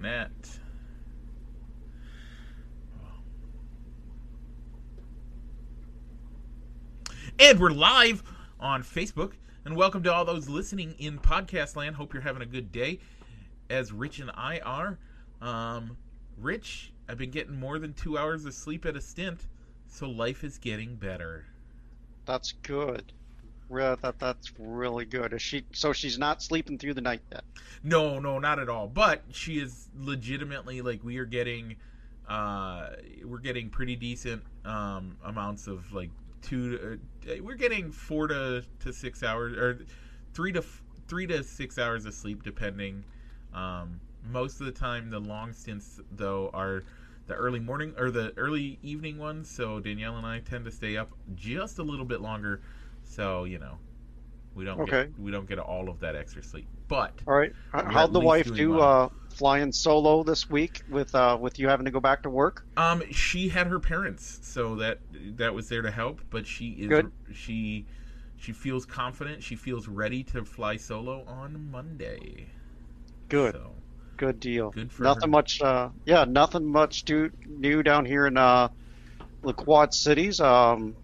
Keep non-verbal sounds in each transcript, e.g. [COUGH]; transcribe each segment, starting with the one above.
net. And we're live on Facebook. And welcome to all those listening in podcast land. Hope you're having a good day, as Rich and I are. Um, Rich, I've been getting more than two hours of sleep at a stint, so life is getting better. That's good. Re- that that's really good. Is she? So she's not sleeping through the night yet. No, no, not at all. But she is legitimately like we are getting, uh, we're getting pretty decent um, amounts of like two. Uh, we're getting four to, to six hours or three to three to six hours of sleep, depending. Um, most of the time, the long stints though are the early morning or the early evening ones. So Danielle and I tend to stay up just a little bit longer. So you know, we don't Okay. get we don't get all of that extra sleep. But All right. How'd the wife do? well. Uh, flying solo this week with uh with you having to go back to work. Um, she had her parents, so that that was there to help. But she is Good. she she feels confident. She feels ready to fly solo on Monday. Good. So, Good deal. Good for nothing her. much. Uh, yeah, nothing much do, new down here in uh, the Quad Cities. Um,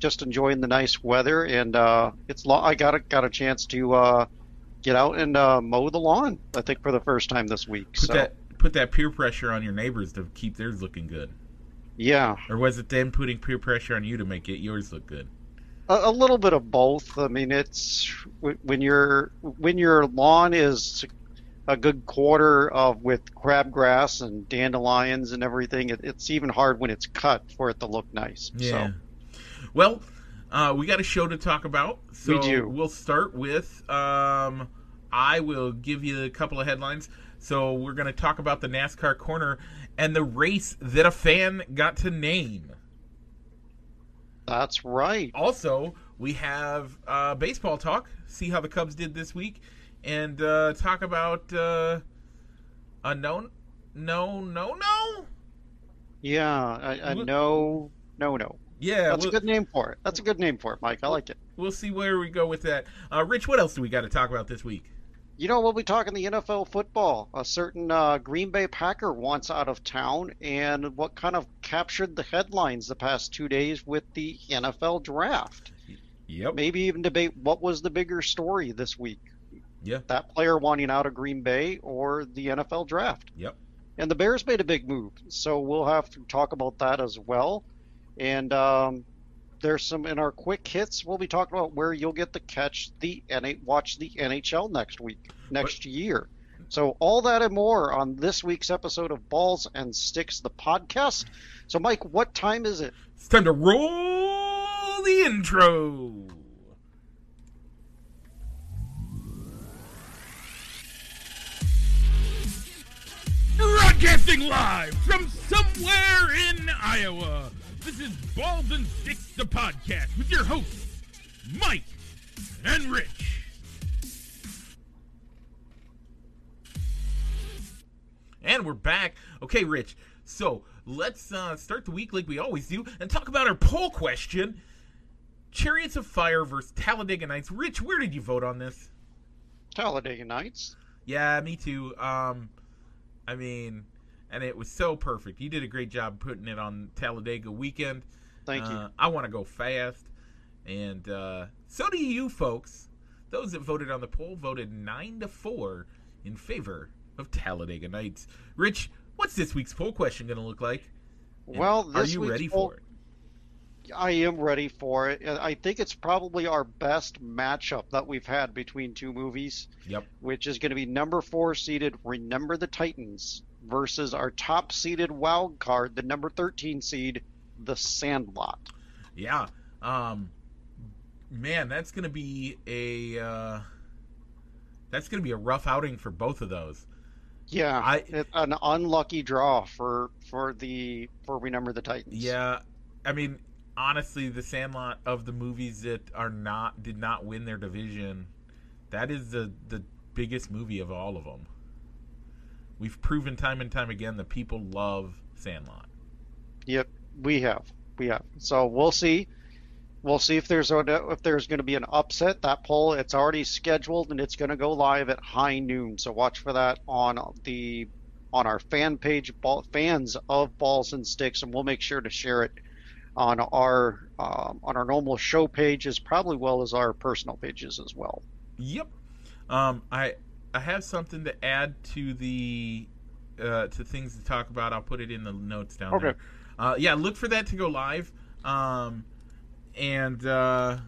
just enjoying the nice weather, and uh, it's lo- I got a, got a chance to uh, get out and uh, mow the lawn. I think for the first time this week. put so that put that peer pressure on your neighbors to keep theirs looking good, yeah, or was it them putting peer pressure on you to make it yours look good? a, a little bit of both. I mean, it's when your when your lawn is a good quarter of with crabgrass and dandelions and everything. It, it's even hard when it's cut for it to look nice. Yeah. So. Well, uh, we got a show to talk about. So We do. We'll start with. Um, I will give you a couple of headlines. So we're going to talk about the NASCAR corner and the race that a fan got to name. That's right. Also, we have uh, baseball talk. See how the Cubs did this week, and uh, talk about uh, a no, no, no, no. Yeah, I, I Look- know. No, no. Yeah, That's we'll, a good name for it. That's a good name for it, Mike. I like it. we'll see where we go with that. Uh, Rich, what else do we got to talk about this week? You know, we'll be talking the NFL football. A certain uh, Green Bay Packer wants out of town, and what kind of captured the headlines the past two days with the NFL draft. Yep. Maybe even debate what was the bigger story this week. Yeah. That player wanting out of Green Bay or the NFL draft. Yep. And the Bears made a big move, so we'll have to talk about that as well. And um, there's some in our quick hits. We'll be talking about where you'll get to catch the NA, watch the NHL next week, next year. So all that and more on this week's episode of Balls and Sticks, the podcast. So Mike, what time is it? It's time to roll the intro. Broadcasting live from somewhere in Iowa. This is Balls and Sticks, the podcast, with your hosts, Mike and Rich. And we're back. Okay, Rich. So let's uh, start the week like we always do and talk about our poll question Chariots of Fire versus Talladega Nights. Rich, where did you vote on this? Talladega Nights. Yeah, me too. Um, I mean, and it was so perfect. You did a great job putting it on Talladega weekend. Thank you. Uh, I want to go fast, and uh, so do you, folks. Those that voted on the poll voted nine to four in favor of Talladega Nights. Rich, what's this week's poll question going to look like? And Well, are you week's ready poll- for it? I am ready for it. I think it's probably our best matchup that we've had between two movies. Yep. which is going to be number four seeded Remember the Titans versus our top seeded wild card, the number 13 seed, The Sandlot. Yeah. Um, man, that's going to be a uh, that's going to be a rough outing for both of those. Yeah, I- an unlucky draw for for the for Remember the Titans. Yeah, I mean, honestly, the Sandlot of the movies that are not did not win their division, that is the the biggest movie of all of them. We've proven time and time again that people love Sandlot. Yep, we have, we have. So we'll see. We'll see if there's a, if there's going to be an upset. That poll it's already scheduled and it's going to go live at high noon. So watch for that on the on our fan page, ball, fans of Balls and Sticks, and we'll make sure to share it on our um, on our normal show pages, probably well as our personal pages as well. Yep. Um, I I have something to add to the uh, to things to talk about. I'll put it in the notes down Okay. there. Uh, yeah, look for that to go live. Um, and uh,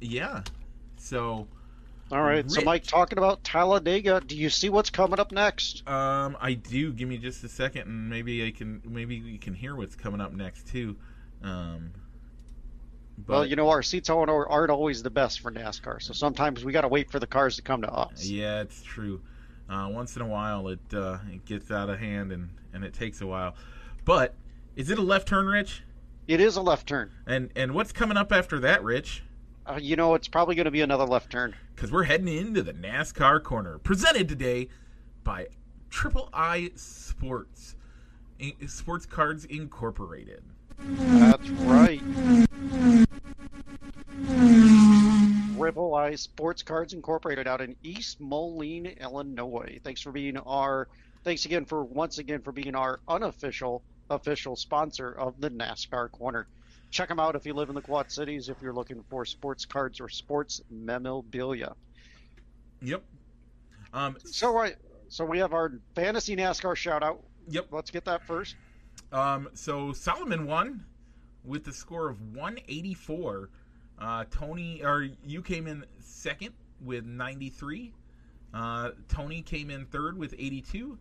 yeah, so All right, so Mike, talking about Talladega, do you see what's coming up next? um, I do. Give me just a second, and maybe I can maybe you can hear what's coming up next too. Um, but well, you know, our seats aren't, always the best for NASCAR, so sometimes we got to wait for the cars to come to us. Yeah, it's true. Uh, once in a while, it uh, it gets out of hand and and it takes a while. But is it a left turn, Rich? It is a left turn. And and what's coming up after that, Rich? Uh, you know, it's probably going to be another left turn. Because we're heading into the NASCAR corner, presented today by Triple I Sports, Sports Cards Incorporated. That's right. Triple I Sports Cards Incorporated out in East Moline, Illinois. Thanks for being our thanks again for once again for being our unofficial official sponsor of the NASCAR Corner. Check them out if you live in the Quad Cities if you're looking for sports cards or sports memorabilia. Yep. Um. So right so we have our fantasy NASCAR shout out. Yep. Let's get that first. Um, so Solomon won with the score of 184. Uh, Tony, or you came in second with 93. Uh, Tony came in third with 82,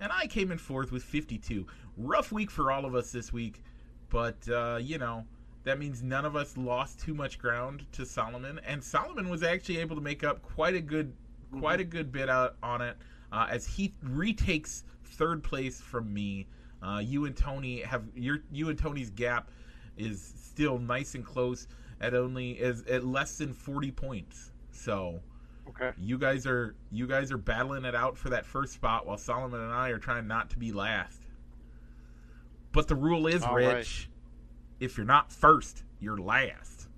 and I came in fourth with 52. Rough week for all of us this week, but uh, you know that means none of us lost too much ground to Solomon, and Solomon was actually able to make up quite a good, quite a good bit out on it uh, as he retakes third place from me. Uh, you and Tony have your you and Tony's gap is still nice and close at only is at less than 40 points. So Okay. you guys are you guys are battling it out for that first spot while Solomon and I are trying not to be last. But the rule is, All Rich, if you're not first, you're last.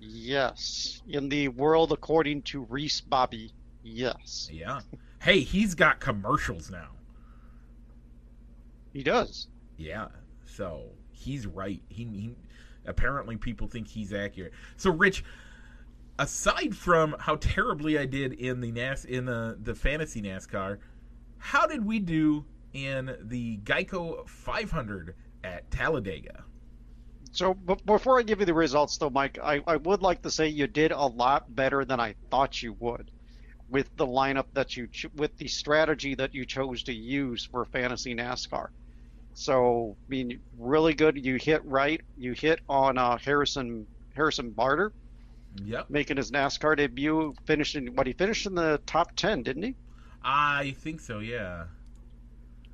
Yes. In the world according to Reese Bobby. Yes. Yeah. hey, he's got commercials now. He does. Yeah. So he's right. He, he apparently people think he's accurate. So Rich, aside from how terribly I did in the NAS in the the fantasy NASCAR, how did we do in the Geico 500 at Talladega? So, but before I give you the results, though, Mike, I, I would like to say you did a lot better than I thought you would with the lineup that you ch- with the strategy that you chose to use for fantasy NASCAR. So, I mean, really good. You hit right. You hit on uh, Harrison Harrison Burton Yep. making his NASCAR debut. Finished in what he finished in the top ten, didn't he? I think so, yeah.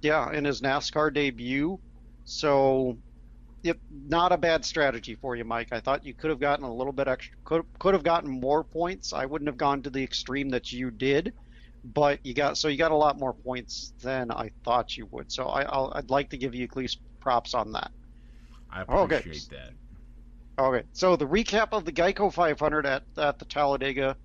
Yeah, in his NASCAR debut. So, yep, not a bad strategy for you, Mike. I thought you could have gotten a little bit extra, could could have gotten more points. I wouldn't have gone to the extreme that you did, but you got so you got a lot more points than I thought you would. So I, I'll, I'd like to give you at least props on that. I Okay. appreciate that. Okay, so the recap of the Geico 500 at, at the Talladega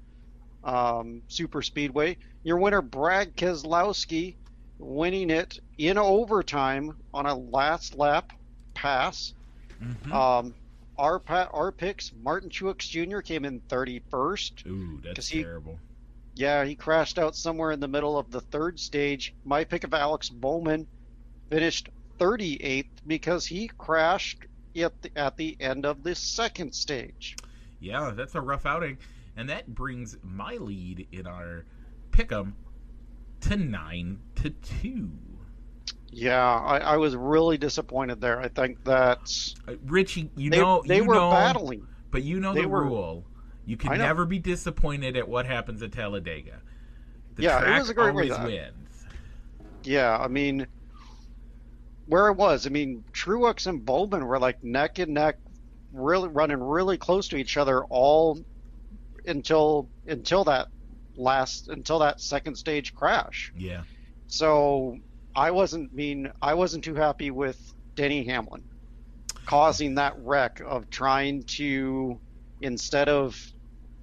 um, Super Speedway. Your winner, Brad Keselowski, winning it in overtime on a last lap pass. Mhm. Um, our our picks, Martin Truex Jr. came in 31st. Ooh, that's he- terrible. Yeah, he crashed out somewhere in the middle of the third stage. My pick of Alex Bowman finished 38th because he crashed at the, at the end of the second stage. Yeah, that's a rough outing, and that brings my lead in our pick'em to nine to two. Yeah, I, I was really disappointed there. I think that Uh, Richie, you they, know they you were know, battling. but you know they the were- rule. You can never be disappointed at what happens at Talladega. The Yeah, it was a great always race. wins. Yeah, I mean, where it was, I mean, Truex and Bowman were like neck and neck, really running really close to each other all until until that last until that second stage crash. Yeah, So I wasn't mean I wasn't too happy with Denny Hamlin causing that wreck of trying to instead of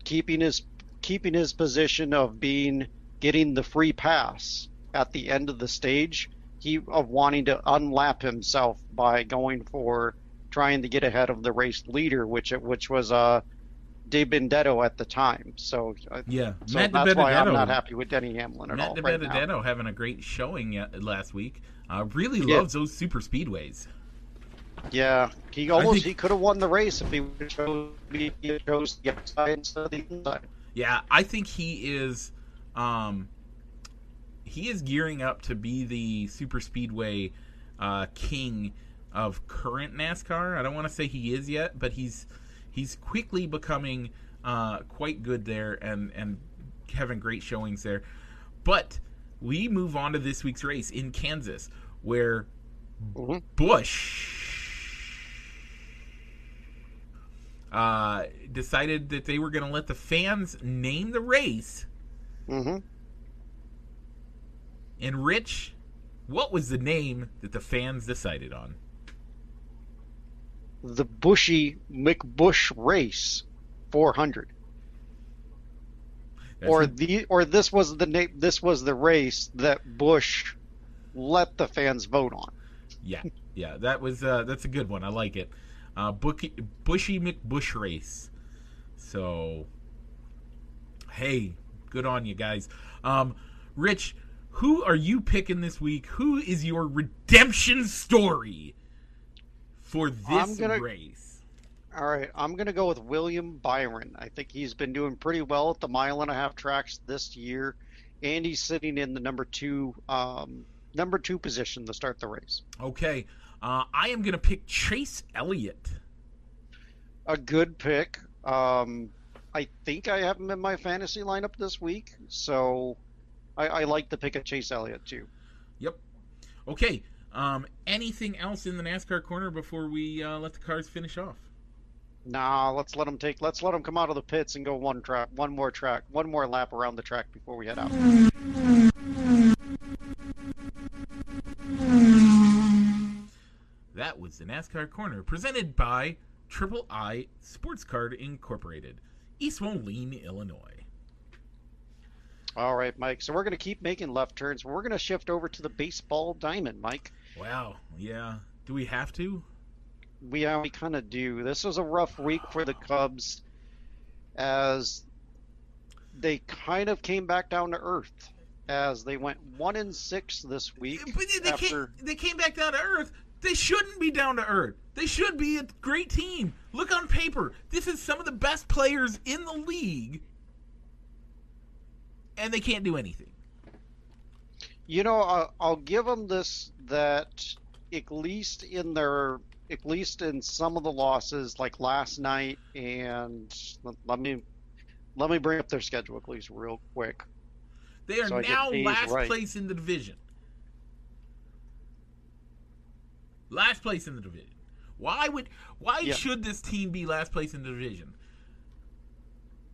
keeping his keeping his position of being getting the free pass at the end of the stage, he of wanting to unlap himself by going for trying to get ahead of the race leader, which which was uh DiBenedetto at the time. So uh, Yeah, so Matt that's why I'm not happy with Denny Hamlin at Matt all right now. DiBenedetto having a great showing uh, last week. Uh, really Yeah. loves those super speedways. Yeah, he almost think- he could have won the race if he would chose, he chose the outside instead of the inside. Yeah, I think he is. Um, he is gearing up to be the super speedway uh, king of current NASCAR. I don't want to say he is yet, but he's he's quickly becoming uh, quite good there and and having great showings there. But we move on to this week's race in Kansas, where Mhm. Busch uh, decided that they were going to let the fans name the race. hmm And Rich, what was the name that the fans decided on? The Buschy McBusch Race 400, That's or the or this was the name. This was the race that Busch let the fans vote on. yeah, yeah, that was uh, that's a good one. I like it. Uh, Buschy McBusch race. So, hey, good on you guys. Um, Rich, who are you picking this week? Who is your redemption story for I'm this gonna- race? All right, I'm going to go with William Byron. I think he's been doing pretty well at the mile and a half tracks this year, and he's sitting in the number two um, number two position to start the race. Okay, uh, I am going to pick Chase Elliott. A good pick. Um, I think I have him in my fantasy lineup this week, so I, I like the pick of Chase Elliott too. Yep. Okay. Um, anything else in the NASCAR corner before we uh, let the cars finish off? Nah, let's let them take. Let's let them come out of the pits and go one track, one more track, one more lap around the track before we head out. That was the NASCAR corner presented by Triple I Sports Card Incorporated, East Moline, Illinois. All right, Mike. So we're going to keep making left turns. We're going to shift over to the baseball diamond, Mike. Wow. Yeah. Do we have to? We uh, we kind of do. This was a rough week for the Cubs, as they kind of came back down to earth, as they went one in six this week. But they, after came, they came back down to earth. They shouldn't be down to earth. They should be a great team. Look on paper. This is some of the best players in the league, and they can't do anything. You know, I'll, I'll give them this that at least in their at least in some of the losses, like last night, and let, let me let me bring up their schedule at least real quick. They are So now last right. place in the division. Last place in the division. Why would why Yeah. should this team be last place in the division?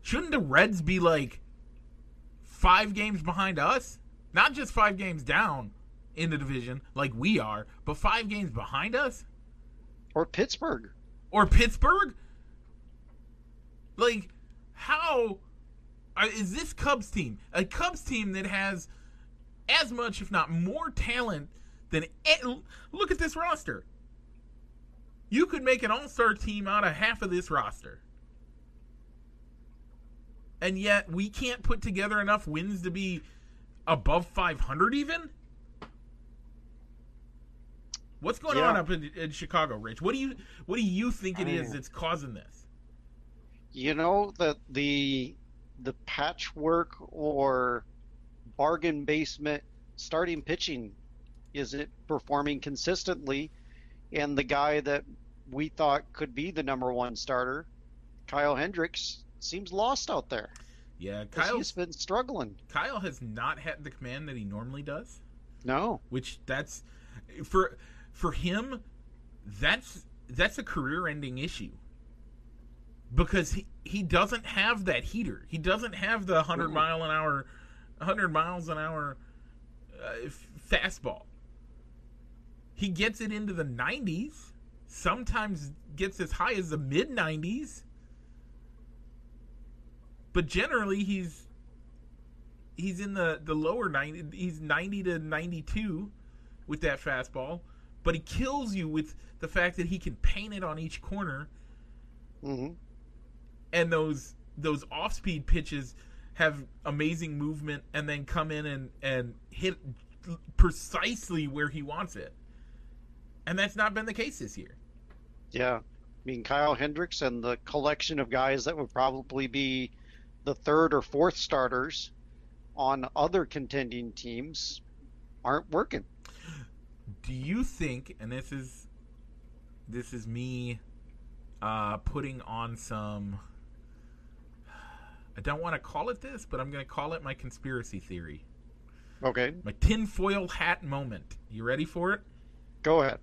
Shouldn't the Reds be like five games behind us? Not just five games down in the division like we are, but five games behind us? Or Pittsburgh. Or Pittsburgh? Like, how uh, is this Cubs team a Cubs team that has as much, if not more, talent than? Look at this roster. You could make an all-star team out of half of this roster, and yet we can't put together enough wins to be above 500 even. What's going Yeah. on up in, in Chicago, Rich? What do you what do you think it is that's causing this? You know that the the patchwork or bargain basement starting pitching isn't performing consistently, and the guy that we thought could be the number one starter, Kyle Hendricks, seems lost out there. Yeah, Kyle He's been struggling. Kyle has not had the command that he normally does, No, which that's for for him that's that's a career-ending issue. Because he, he doesn't have that heater. He doesn't have the 100 Mm. mile an hour 100 miles an hour uh, fastball. He gets it into the 90s, sometimes gets as high as the mid 90s. But generally he's he's in the the lower 90 he's 90 to 92 with that fastball, but he kills you with the fact that he can paint it on each corner hmm and those those off speed pitches have amazing movement and then come in and and hit precisely where he wants it. And that's not been the case this year. Yeah. I mean, Kyle Hendricks and the collection of guys that would probably be the third or fourth starters on other contending teams aren't working. Do you think and this is this is me uh putting on some I don't want to call it this, but I'm going to call it my conspiracy theory. Okay, My tinfoil hat moment. You ready for it? go ahead.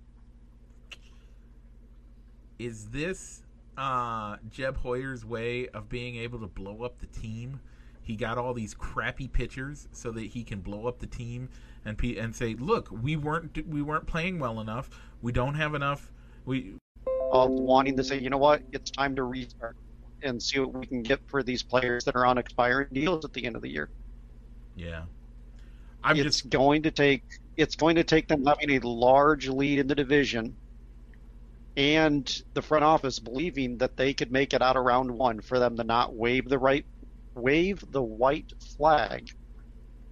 Is this uh, Jed Hoyer's way of being able to blow up the team? He got all these crappy pitchers so that he can blow up the team and pe- and say, "Look, we weren't we weren't playing well enough. We don't have enough. We Of wanting to say, you know what, it's time to restart and see what we can get for these players that are on expiring deals at the end of the year. yeah." I'm it's just going to take it's going to take them having a large lead in the division and the front office believing that they could make it out of round one for them to not wave the right wave the white flag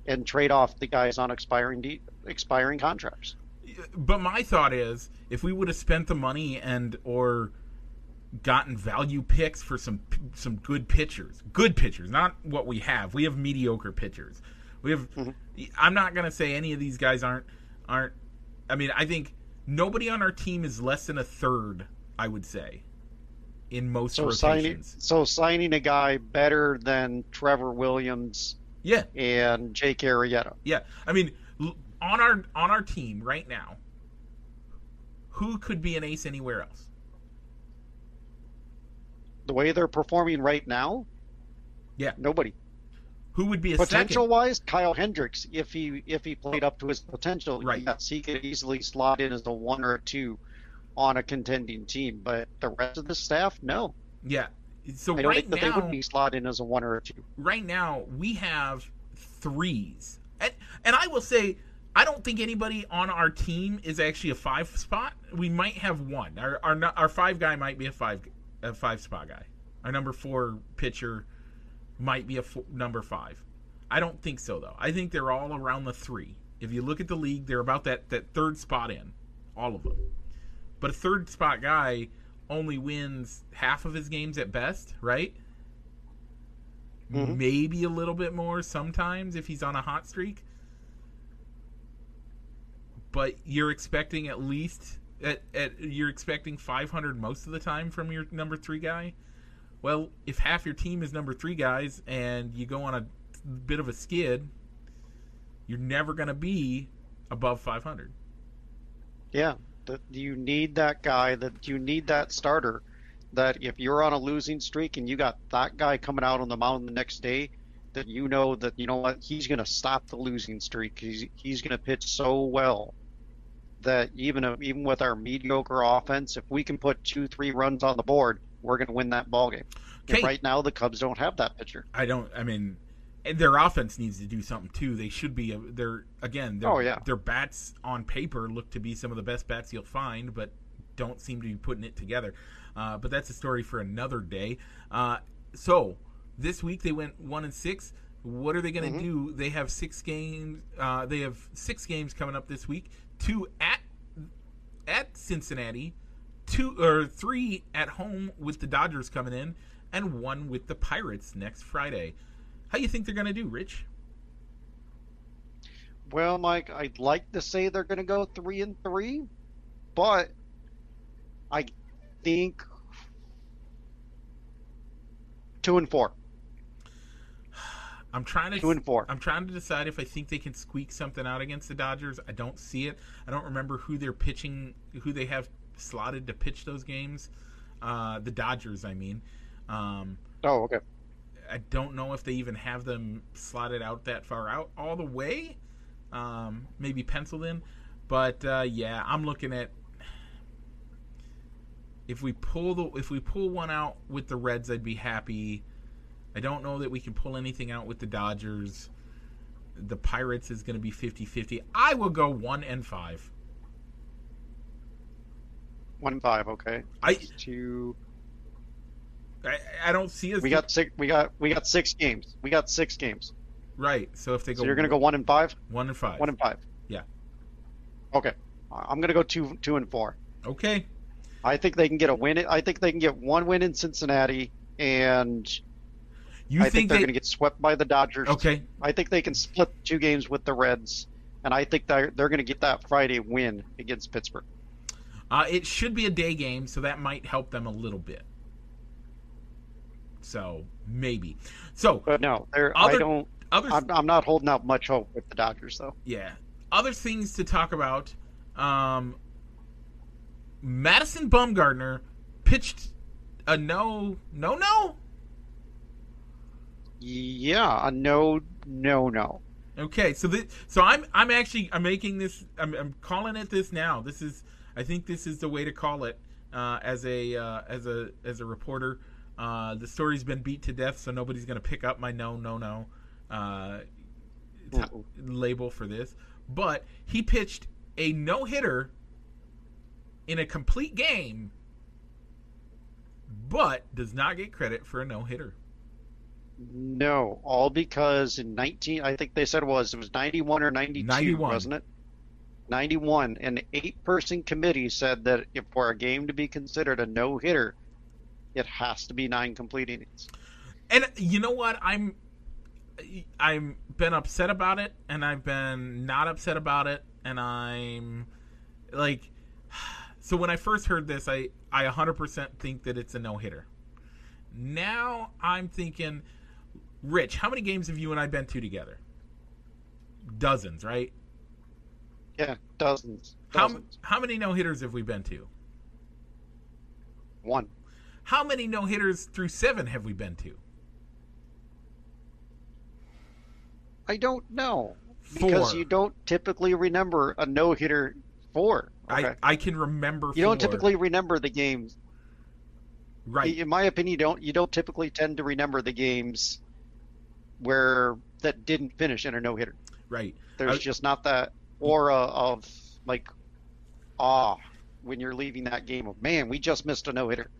and trade off the guys on expiring de- expiring contracts. but my thought is if we would have spent the money and or gotten value picks for some some good pitchers good pitchers not what we have. We have mediocre pitchers. We have mm-hmm. i'm not going to say any of these guys aren't aren't i mean i think nobody on our team is less than a third i would say in most So signing rotations so signing a guy better than Trevor Williams yeah and Jake Arrieta. Yeah, I mean, on our on our team right now, who could be an ace anywhere else? The way they're performing right now, Yeah. nobody. Who would be a potential second? wise, Kyle Hendricks, if he if he played up to his potential, Right. yes, he could easily slot in as a one or a two on a contending team. But the rest of the staff, no. Yeah. So I don't right think that they now, would be slot in as a one or a two. right now we have threes, and and I will say. I don't think anybody on our team is actually a five spot. We might have one. Our our, our five guy might be a five a five spot guy. Our number four pitcher might be a number five. I don't think so though. I think they're all around the three. If you look at the league, they're about that that third spot in, all of them. But a third spot guy only wins half of his games at best, right? Mhm. Maybe a little bit more sometimes if he's on a hot streak. But you're expecting at least at, at you're expecting 500 most of the time from your number 3 guy. Well, if half your team is number 3 guys and you go on a bit of a skid, you're never going to be above 500. Yeah, that you need that guy. That you need that starter. That if you're on a losing streak and you got that guy coming out on the mound the next day, that you know that you know what he's going to stop the losing streak. He's he's going to pitch so well that even even with our mediocre offense, if we can put two three runs on the board, we're going to win that ball game. Okay. right now, the Cubs don't have that pitcher. I don't. I mean, and their offense needs to do something too. They should be. They're again. Their, Oh, yeah. Their bats on paper look to be some of the best bats you'll find, but don't seem to be putting it together. Uh, but that's a story for another day. Uh, so this week they went one and six. What are they going to do? They have six games. Uh, they have six games coming up this week. Two at at Cincinnati, two or three at home with the Dodgers coming in, and one with the Pirates next Friday. How you think they're going to do, Rich? Well, Mike, I'd like to say they're going to go three and three, but I think two and four. I'm trying to Two and four. I'm trying to decide if I think they can squeak something out against the Dodgers. I don't see it. I don't remember who they're pitching, who they have slotted to pitch those games. Uh, the Dodgers, I mean. Um, Oh, okay. I don't know if they even have them slotted out that far out all the way. Um, maybe penciled in, but uh, yeah, I'm looking at if we pull the if we pull one out with the Reds, I'd be happy. I don't know that we can pull anything out with the Dodgers. the Pirates is going to be 50-50. I will go one and five. One and five, okay. I Two. I, I don't see us. We got six. We got we got six games. We got six games. right. So if they go, So you're gonna go one and five. one and five. One and five. Yeah. Okay. I'm gonna go two two and four. okay. I think they can get a win. I think they can get one win in Cincinnati, and You I think, think they're they? going to get swept by the Dodgers. okay. I think they can split two games with the Reds, and I think they're they're going to get that Friday win against Pittsburgh. Uh, it should be a day game, so that might help them a little bit. So maybe. So But no, they're, I don't. Other, I'm, I'm not holding out much hope with the Dodgers though. yeah, other things to talk about. Um, Madison Bumgarner pitched a no, no, no. Yeah, a no, no, no. Okay, so this, so I'm I'm actually I'm making this I'm, I'm calling it this now. This is I think this is the way to call it uh, as a uh, as a as a reporter. Uh, the story's been beat to death, so nobody's gonna pick up my no no no uh, t- Mhm. label for this. But he pitched a no hitter in a complete game, but does not get credit for a no hitter. No, all because in 19, I think they said it was it was 91 or 92, 91. wasn't it? 91, an eight-person committee said that if for a game to be considered a no-hitter, it has to be nine complete innings. and you know what? I'm i'm been upset about it and i've been not upset about it and i'm like [SIGHS] so when i first heard this i i 100% think that it's a no-hitter. Now i'm thinking rich how many games have you and i been to together? Dozens right Yeah, dozens. how, dozens. how many no-hitters have we been to One. how many no-hitters through seven have we been to I don't know four because you don't typically remember a no-hitter four. Okay. I, I can remember you don't typically remember the games. right In my opinion, you don't you don't typically tend to remember the games where that didn't finish in a no-hitter. right There's I- just not that aura of like awe when you're leaving that game of man, we just missed a no hitter.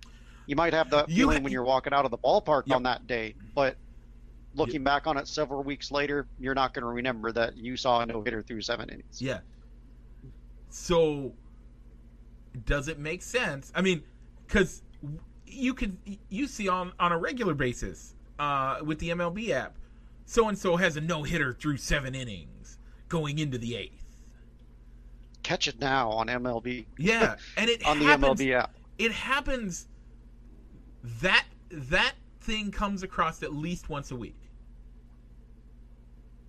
You might have that feeling when you're walking out of the ballpark Yep. on that day, but looking back on it several weeks later, you're not going to remember that you saw a no hitter through seven innings. Yeah. So, does it make sense? I mean, because you could you see on on a regular basis uh, with the MLB app, so and so has a no hitter through seven innings going into the eighth. Catch it now on MLB Yeah, and it [LAUGHS] on the happens, MLB app. It happens. That that thing comes across at least once a week,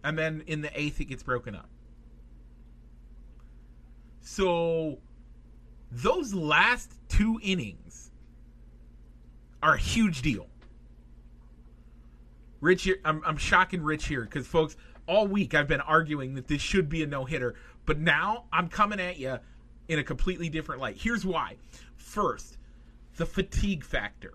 and then in the eighth it gets broken up. So those last two innings are a huge deal. Rich, here, I'm, I'm shocking Rich here because, folks, all week I've been arguing that this should be a no hitter, but now I'm coming at you in a completely different light. Here's why. First, the fatigue factor.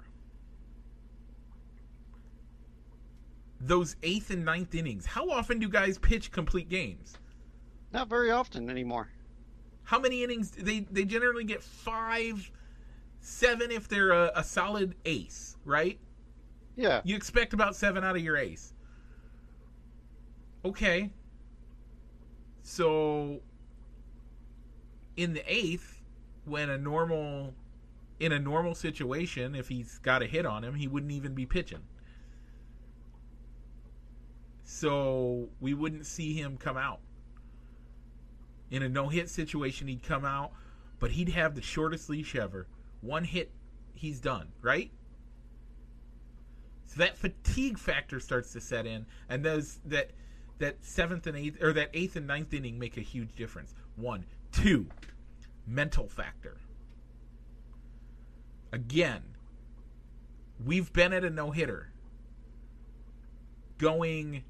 Those eighth and ninth innings. How often do guys pitch complete games? Not very often anymore. How many innings? They they generally get five, seven if they're a, a solid ace, right? Yeah. You expect about seven out of your ace. Okay. So in the eighth, when a normal in a normal situation, if he's got a hit on him, he wouldn't even be pitching. So we wouldn't see him come out. In a no hit situation, he'd come out, but he'd have the shortest leash ever. One hit, he's done, right? So that fatigue factor starts to set in, and those that that seventh and eighth or that eighth and ninth inning make a huge difference. One, two, mental factor. Again, we've been at a no hitter going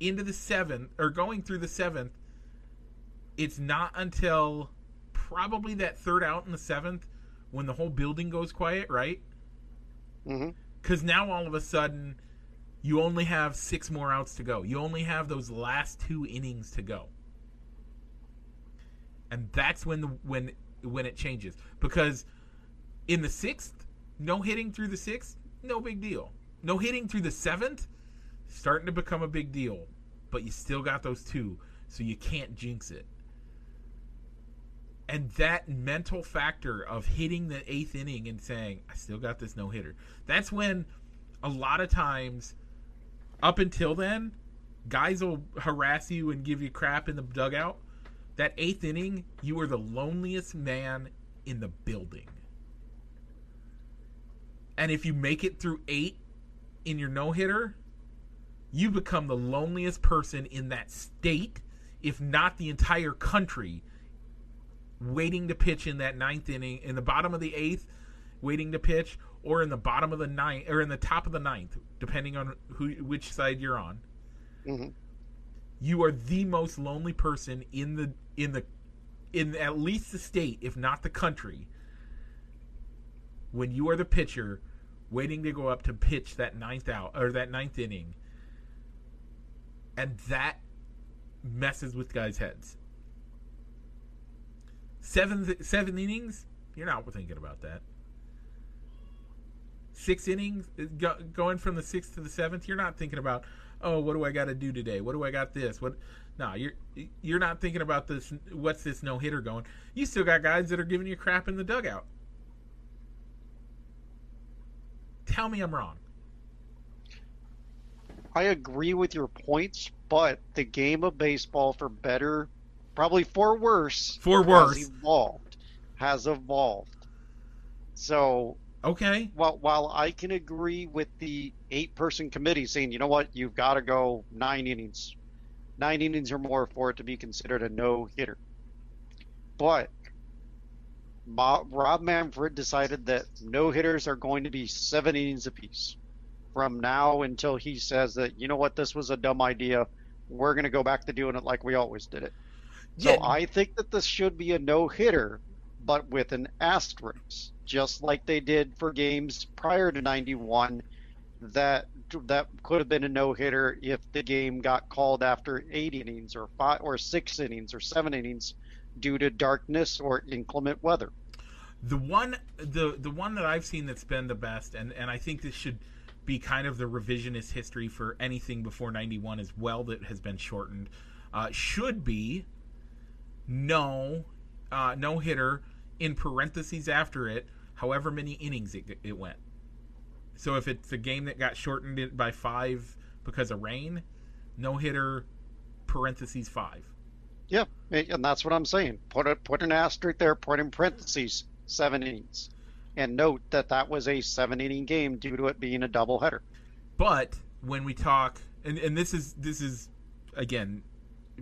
into the seventh or going through the seventh. It's not until probably that third out in the seventh when the whole building goes quiet, right? hmm because now all of a sudden you only have six more outs to go. You only have those last two innings to go. And that's when the when when it changes. Because in the sixth, no hitting through the sixth, no big deal. No hitting through the seventh, starting to become a big deal. But you still got those two, so you can't jinx it. And that mental factor of hitting the eighth inning and saying, I still got this no hitter. That's when a lot of times, up until then, guys will harass you and give you crap in the dugout. That eighth inning, you are the loneliest man in the building. And if you make it through eight in your no hitter, you become the loneliest person in that state, if not the entire country, waiting to pitch in that ninth inning, in the bottom of the eighth, waiting to pitch, or in the bottom of the ninth, or in the top of the ninth, depending on who which side you're on. Mm-hmm. You are the most lonely person in the in the in at least the state, if not the country, when you are the pitcher waiting to go up to pitch that ninth out or that ninth inning. And that messes with guys' heads. Seven seven innings, you're not thinking about that. Six innings, uh, go, going from the sixth to the seventh, you're not thinking about, oh, what do I got to do today? What do I got this? What? No, you're you're not thinking about this. What's this no hitter going? You still got guys that are giving you crap in the dugout. Tell me I'm wrong. I agree with your points, but the game of baseball, for better, probably for worse, for worse, has evolved. Has evolved. So okay, Well, while I can agree with the eight-person committee saying, you know what, you've got to go nine innings, nine innings or more for it to be considered a no-hitter. But Rob Manfred decided that no hitters are going to be seven innings apiece from now until he says that you know what this was a dumb idea. We're going to go back to doing it like we always did it. So. I think that this should be a no hitter, but with an asterisk, just like they did for games prior to '91. That that could have been a no hitter if the game got called after eight innings or five or six innings or seven innings due to darkness or inclement weather. The one the the one that I've seen that's been the best, and and I think this should be kind of the revisionist history for anything before '91 as well that has been shortened, uh, should be no uh, no hitter in parentheses after it, however many innings it, it went. So if it's a game that got shortened by five because of rain, no hitter parentheses five. Yeah, and that's what I'm saying. Put a, put an asterisk there. Put in parentheses seven innings, and note that that was a seven inning game due to it being a doubleheader. But when we talk, and, and this is this is again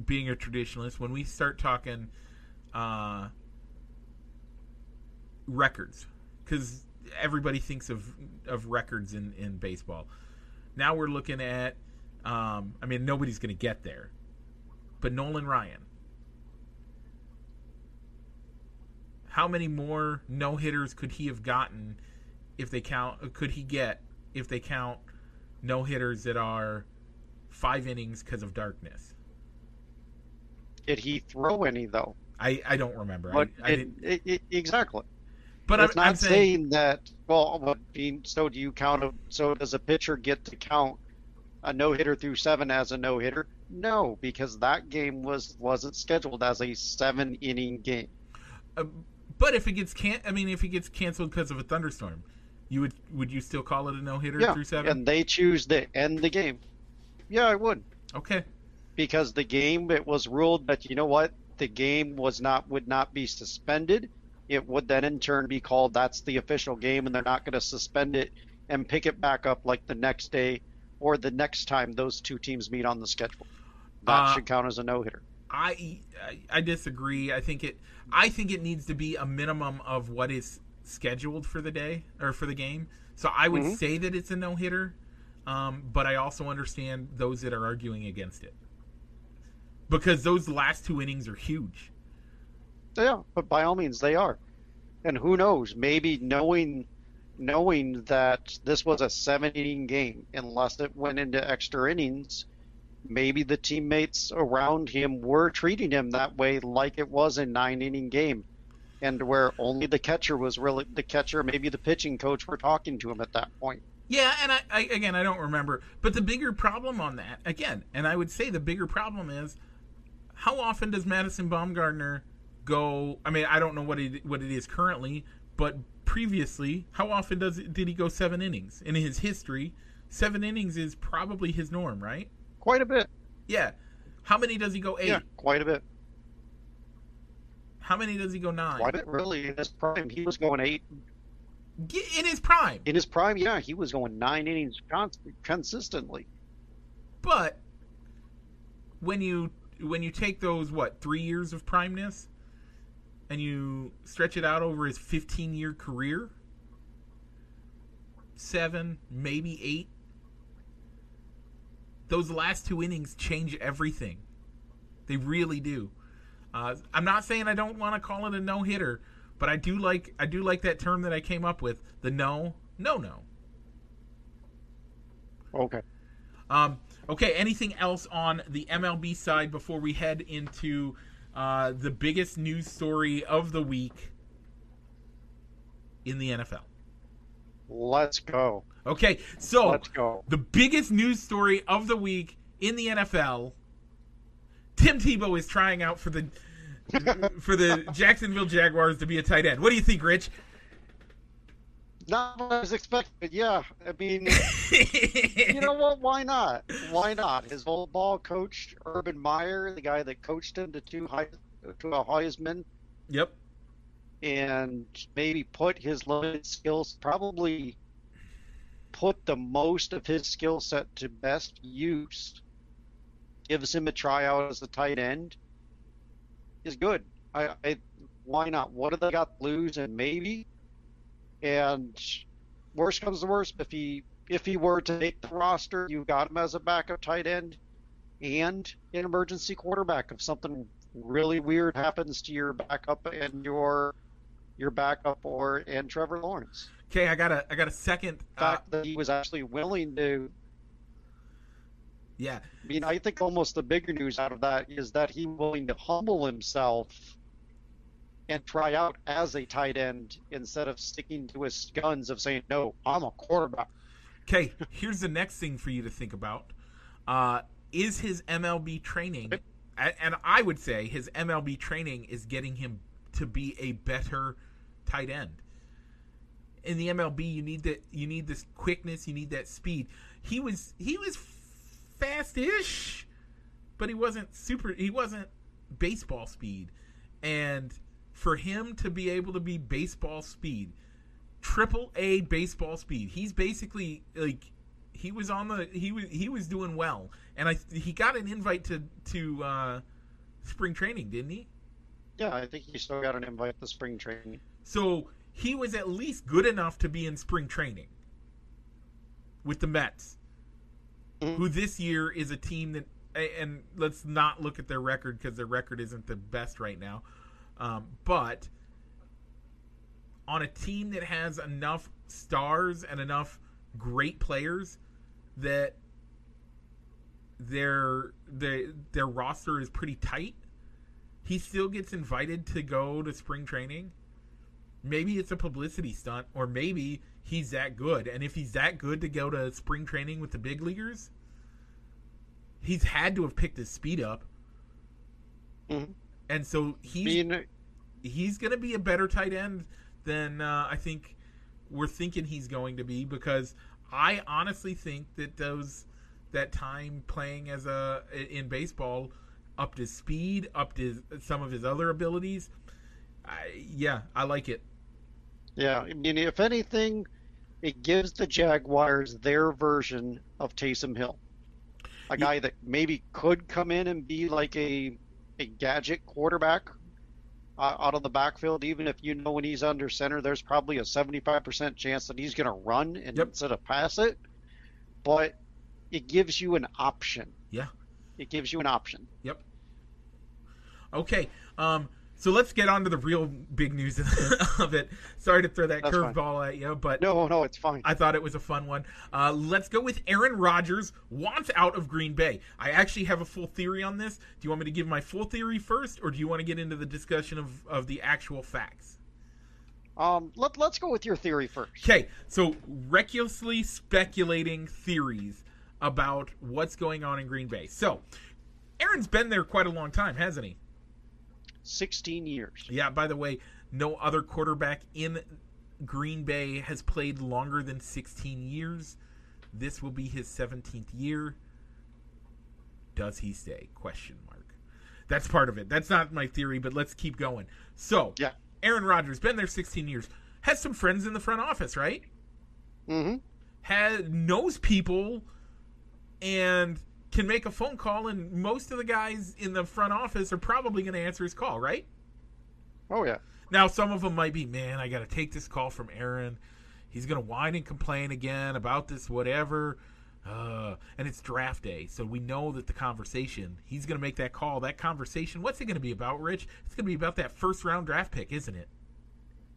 being a traditionalist, when we start talking uh, records, because everybody thinks of of records in in baseball. Now we're looking at. Um, I mean, nobody's going to get there, but Nolan Ryan how many more no hitters could he have gotten if they count? Could he get if they count no hitters that are five innings because of darkness? Did he throw any though? I, I don't remember. But I, I it, it, it, exactly. But it's I'm, not I'm saying, saying, that. Well, so do you count? A, so does a pitcher get to count a no hitter through seven as a no hitter? No, because that game was wasn't scheduled as a seven inning game. Uh, but if it gets can, I mean, if it gets canceled because of a thunderstorm, you would would you still call it a no hitter yeah, through seven? and they choose to end the game. Yeah, I would. Okay. Because the game, it was ruled that you know what, the game was not would not be suspended. It would then in turn be called that's the official game, and they're not going to suspend it and pick it back up like the next day or the next time those two teams meet on the schedule. That uh, should count as a no hitter. I, I disagree. I think it I think it needs to be a minimum of what is scheduled for the day or for the game. So I would mm-hmm. say that it's a no hitter, um, but I also understand those that are arguing against it because those last two innings are huge. Yeah, but by all means they are, and who knows? Maybe knowing knowing that this was a seven inning game, unless it went into extra innings, maybe the teammates around him were treating him that way, like it was a nine inning game, and where only the catcher was really the catcher, maybe the pitching coach were talking to him at that point. Yeah, and I, I again I don't remember, but the bigger problem on that again, and I would say the bigger problem is how often does Madison Bumgarner go? I mean, I don't know what it what it is currently, but previously, how often does it, did he go seven innings in his history? Seven innings is probably his norm, right? Quite a bit. Yeah. How many does he go eight? Yeah, quite a bit. How many does he go nine? Quite a bit, really. In his prime, he was going eight. In his prime. In his prime, yeah, he was going nine innings con- consistently. But when you when you take those what three years of primeness and you stretch it out over his 15 year career, seven, maybe eight, those last two innings change everything. They really do. Uh, I'm not saying I don't want to call it a no hitter, but I do like I do like that term that I came up with the no no no. Okay. Um, okay. Anything else on the MLB side before we head into uh, the biggest news story of the week in the NFL? Let's go. Okay, so Let's go. the biggest news story of the week in the NFL. Tim Tebow is trying out for the [LAUGHS] for the Jacksonville Jaguars to be a tight end. What do you think, Rich? Not what I was expecting. Yeah, I mean, [LAUGHS] you know what? Why not? Why not? His old ball coach, Urban Meyer, the guy that coached him to two high, to a Heisman, Yep. and maybe put his limited skills, probably put the most of his skill set to best use. Gives him a tryout as a tight end. Is good. I, I why not? What do they got to lose? And maybe. And worst comes to worst, if he if he were to make the roster, you got him as a backup tight end and an emergency quarterback. If something really weird happens to your backup and your your backup or and Trevor Lawrence. Okay, I got a I got a second. The Uh, fact that he was actually willing to yeah, I mean, I think almost the bigger news out of that is that he willing to humble himself and try out as a tight end instead of sticking to his guns of saying, "No, I'm a quarterback." Okay, here's the next thing for you to think about. Uh, is his MLB training, and I would say his MLB training is getting him to be a better tight end. In the MLB, you need that. You need this quickness. You need that speed. He was he was fast-ish, but he wasn't super. He wasn't baseball speed, and for him to be able to be baseball speed, triple A baseball speed. He's basically like he was on the he was he was doing well, and I he got an invite to to uh, spring training, didn't he? Yeah, I think he still got an invite to spring training. So he was at least good enough to be in spring training with the Mets, Mhm. who this year is a team that. And let's not look at their record because their record isn't the best right now. Um, but on a team that has enough stars and enough great players that their their their roster is pretty tight, he still gets invited to go to spring training. Maybe it's a publicity stunt, or maybe he's that good. And if he's that good to go to spring training with the big leaguers, he's had to have picked his speed up. Mhm. And so he's mean, he's going to be a better tight end than uh, I think we're thinking he's going to be because I honestly think that those that time playing as a in baseball upped his speed, upped his some of his other abilities. I, yeah, I like it. yeah, I mean, if anything, it gives the Jaguars their version of Taysom Hill, a Yeah. guy that maybe could come in and be like a a gadget quarterback uh, out of the backfield. Even if you know when he's under center, there's probably a 75% chance that he's going to run and Yep. instead of pass it. But it gives you an option. Yeah. It gives you an option. Yep. Okay. Um, So let's get on to the real big news [LAUGHS] of it. Sorry to throw that curveball at you, but No, no, it's fine. I thought it was a fun one. Uh, let's go with Aaron Rodgers wants out of Green Bay. I actually have a full theory on this. Do you want me to give my full theory first, or do you want to get into the discussion of, of the actual facts? Um, let, let's go with your theory first. Okay, so recklessly speculating theories about what's going on in Green Bay. So, Aaron's been there quite a long time, hasn't he? 16 years. Yeah, by the way, no other quarterback in Green Bay has played longer than 16 years. This will be his 17th year. Does he stay? Question mark. That's part of it. That's not my theory, but let's keep going. So, Yeah. Aaron Rodgers been there 16 years. Has some friends in the front office, right? Mm-hmm. Has knows people and can make a phone call and most of the guys in the front office are probably going to answer his call, right? Oh, yeah. Now, some of them might be, man, I got to take this call from Aaron. He's going to whine and complain again about this, whatever. Uh, and it's draft day, so we know that the conversation, he's going to make that call. That conversation, what's it going to be about, Rich? It's going to be about that first round draft pick, isn't it?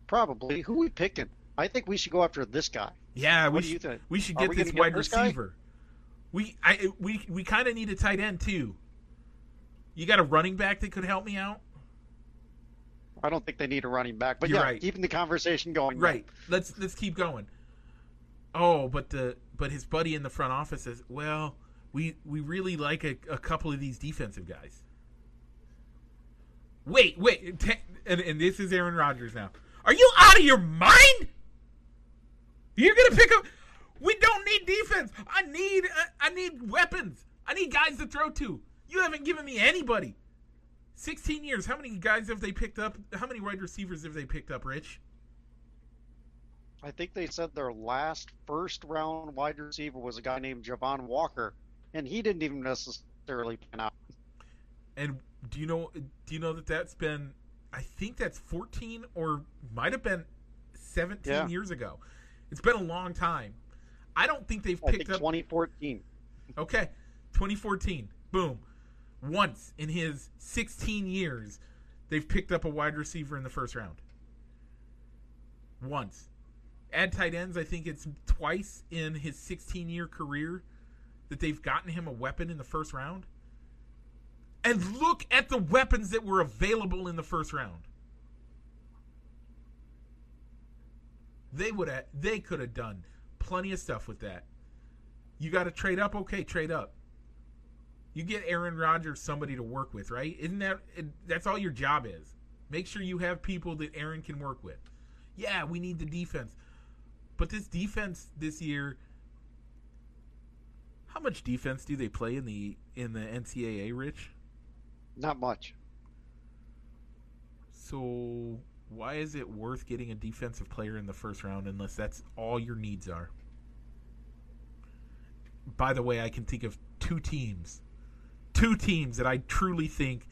Probably. Who we picking? I think we should go after this guy. Yeah, we What do should, you think? we should get we this get wide receiver. guy? We I we we kind of need a tight end too. You got a running back that could help me out? I don't think they need a running back, but You're yeah, right. keeping the conversation going. Right. Let's let's keep going. Oh, but the but his buddy in the front office says, "Well, we we really like a, a couple of these defensive guys." Wait, wait, te- and, and this is Aaron Rodgers now. Are you out of your mind? You're gonna pick up. We don't need defense. I need uh, I need weapons. I need guys to throw to. You haven't given me anybody. Sixteen years. How many guys have they picked up? How many wide receivers have they picked up, Rich? I think they said their last first round wide receiver was a guy named Javon Walker, and he didn't even necessarily pan out. And do you know? Do you know that that's been? I think that's fourteen or might have been seventeen Yeah. years ago. It's been a long time. I don't think they've I think picked up. 2014. Okay, 2014. Boom. Once in his 16 years, they've picked up a wide receiver in the first round. Once. Add tight ends, I think it's twice in his 16 year career that they've gotten him a weapon in the first round. And look at the weapons that were available in the first round. They would have they could have done plenty of stuff with that. You got to trade up, okay, trade up. You get Aaron Rodgers somebody to work with, right? Isn't that that's all your job is? Make sure you have people that Aaron can work with. Yeah, we need the defense. But this defense this year how much defense do they play in the in the NCAA, Rich? Not much. So why is it worth getting a defensive player in the first round unless that's all your needs are? By the way, I can think of two teams, two teams that I truly think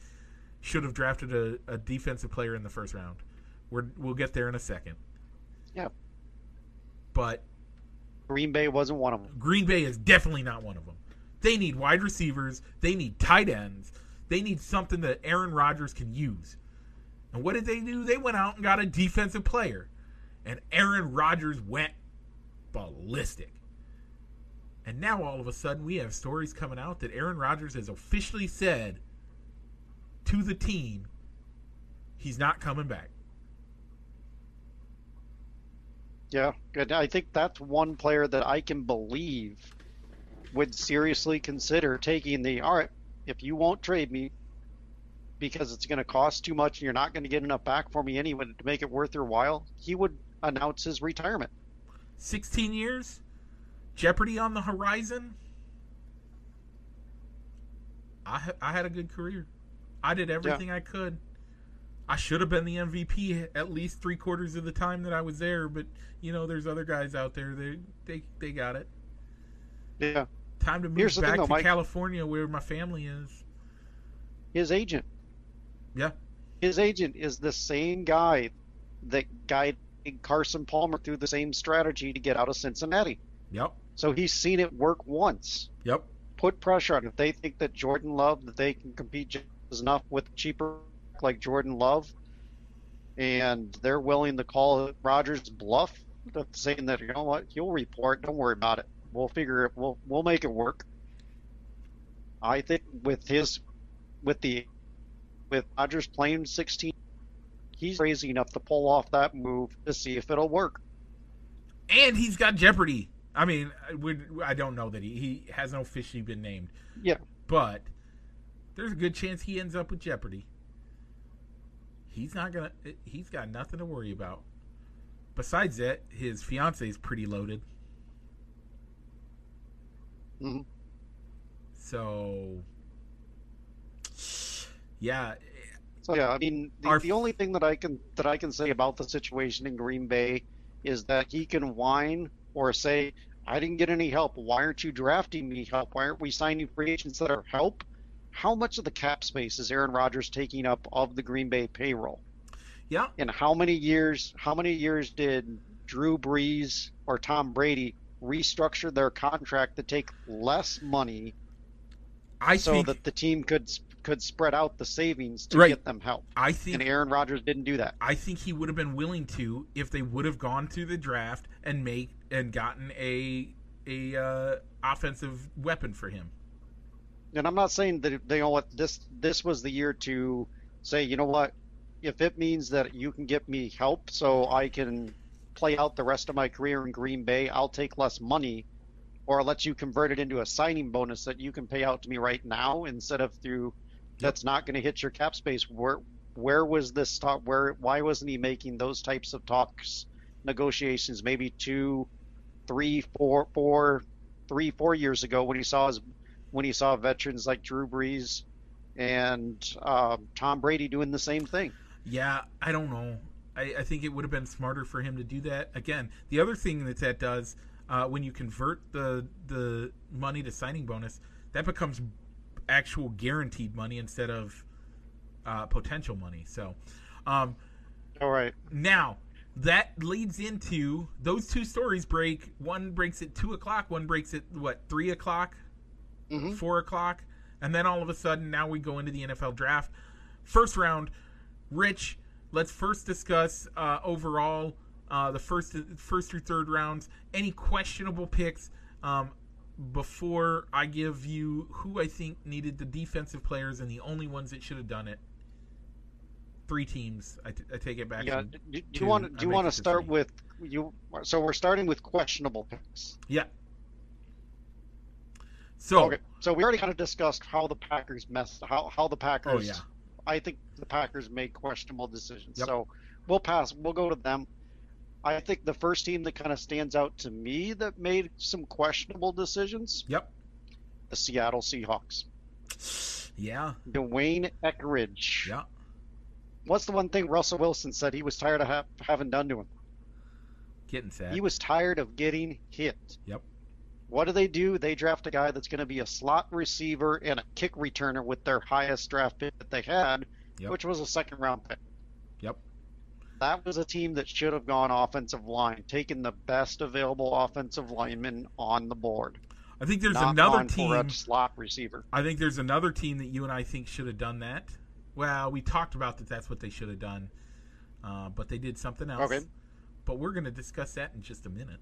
should have drafted a, a defensive player in the first round. We're, we'll get there in a second. Yeah. But Green Bay wasn't one of them. Green Bay is definitely not one of them. They need wide receivers. They need tight ends. They need something that Aaron Rodgers can use. And what did they do? They went out and got a defensive player. And Aaron Rodgers went ballistic. And now all of a sudden we have stories coming out that Aaron Rodgers has officially said to the team he's not coming back. Yeah, good. I think that's one player that I can believe would seriously consider taking the all right, if you won't trade me because it's going to cost too much and you're not going to get enough back for me anyway to make it worth your while, he would announce his retirement. 16 years? Jeopardy on the horizon? I, ha- I had a good career. I did everything I could. I should have been the MVP at least three quarters of the time that I was there, but you know, there's other guys out there. They they they got it. Yeah. Time to move the thing, back though, to Mike. California where my family is. His agent. Yeah. His agent is the same guy that guided Carson Palmer through the same strategy to get out of Cincinnati. Yep. So he's seen it work once. Yep. Put pressure on. If they think that Jordan Love that they can compete just enough with cheaper like Jordan Love, and they're willing to call Rodgers bluff, saying that you know what, he'll report. Don't worry about it. We'll figure it. We'll we'll make it work. I think with his, with the, with Rodgers playing 16, he's crazy enough to pull off that move to see if it'll work. And he's got Jeopardy. I mean, I don't know that he, he hasn't officially been named. Yeah. But there's a good chance he ends up with Jeopardy. He's not gonna. He's got nothing to worry about. Besides that, his fiance is pretty loaded. Mm-hmm. So, yeah. So yeah, I mean, the, Our, the only thing that I can that I can say about the situation in Green Bay is that he can whine or say, "I didn't get any help. Why aren't you drafting me help? Why aren't we signing free agents that are help?" How much of the cap space is Aaron Rodgers taking up of the Green Bay payroll? Yeah. And how many years? How many years did Drew Brees or Tom Brady restructure their contract to take less money, I so think, that the team could could spread out the savings to right. get them help? I think, and Aaron Rodgers didn't do that. I think he would have been willing to if they would have gone through the draft and make and gotten a a uh, offensive weapon for him. And I'm not saying that they you know what this this was the year to say you know what if it means that you can get me help so I can play out the rest of my career in Green Bay, I'll take less money or I'll let you convert it into a signing bonus that you can pay out to me right now instead of through that's not going to hit your cap space. Where where was this talk? Where why wasn't he making those types of talks, negotiations? Maybe two, three, four, four, three, four years ago when he saw his when he saw veterans like Drew Brees and uh, Tom Brady doing the same thing. Yeah, I don't know. I, I, think it would have been smarter for him to do that. Again, the other thing that that does uh, when you convert the the money to signing bonus, that becomes actual guaranteed money instead of uh, potential money. So, um, all right. Now that leads into those two stories break. One breaks at two o'clock. One breaks at what three o'clock, mm-hmm. four o'clock, and then all of a sudden now we go into the NFL draft. First round, Rich. Let's first discuss uh, overall uh, the first first through third rounds. Any questionable picks um, before I give you who I think needed the defensive players and the only ones that should have done it. Three teams. I, t- I take it back. Yeah. Do, you want do you want to start three. with you? So we're starting with questionable picks. Yeah. So okay. So we already kind of discussed how the Packers messed how how the Packers. Oh yeah. I think the Packers made questionable decisions. Yep. So we'll pass. We'll go to them. I think the first team that kind of stands out to me that made some questionable decisions. Yep. The Seattle Seahawks. Yeah. D'Wayne Eskridge. Yeah. What's the one thing Russell Wilson said he was tired of ha- having done to him? Getting sad. He was tired of getting hit. Yep. What do they do? They draft a guy that's going to be a slot receiver and a kick returner with their highest draft pick that they had, yep. which was a second round pick. Yep. That was a team that should have gone offensive line, taken the best available offensive lineman on the board. I think there's another team slot receiver. I think there's another team that you and I think should have done that. Well, we talked about that. That's what they should have done, uh, but they did something else. Okay. But we're going to discuss that in just a minute.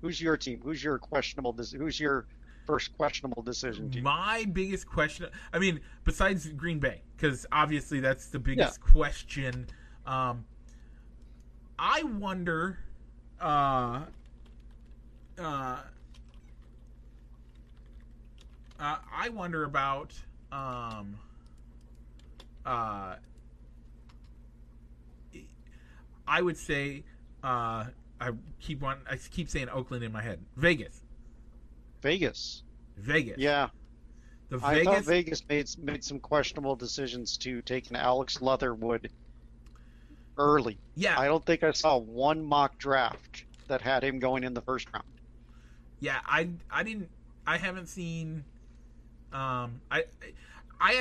Who's your team? Who's your questionable? Who's your first questionable decision team? My biggest question. I mean, besides Green Bay, because obviously that's the biggest yeah. question. Um, I wonder. Uh, uh, uh, I wonder about. Um, uh, I would say uh, I keep on. I keep saying Oakland in my head. Vegas. Vegas. Vegas. Yeah. The I Vegas. thought Vegas made made some questionable decisions to take an Alex Leatherwood early. Yeah. I don't think I saw one mock draft that had him going in the first round. Yeah, I I didn't. I haven't seen. Um, I I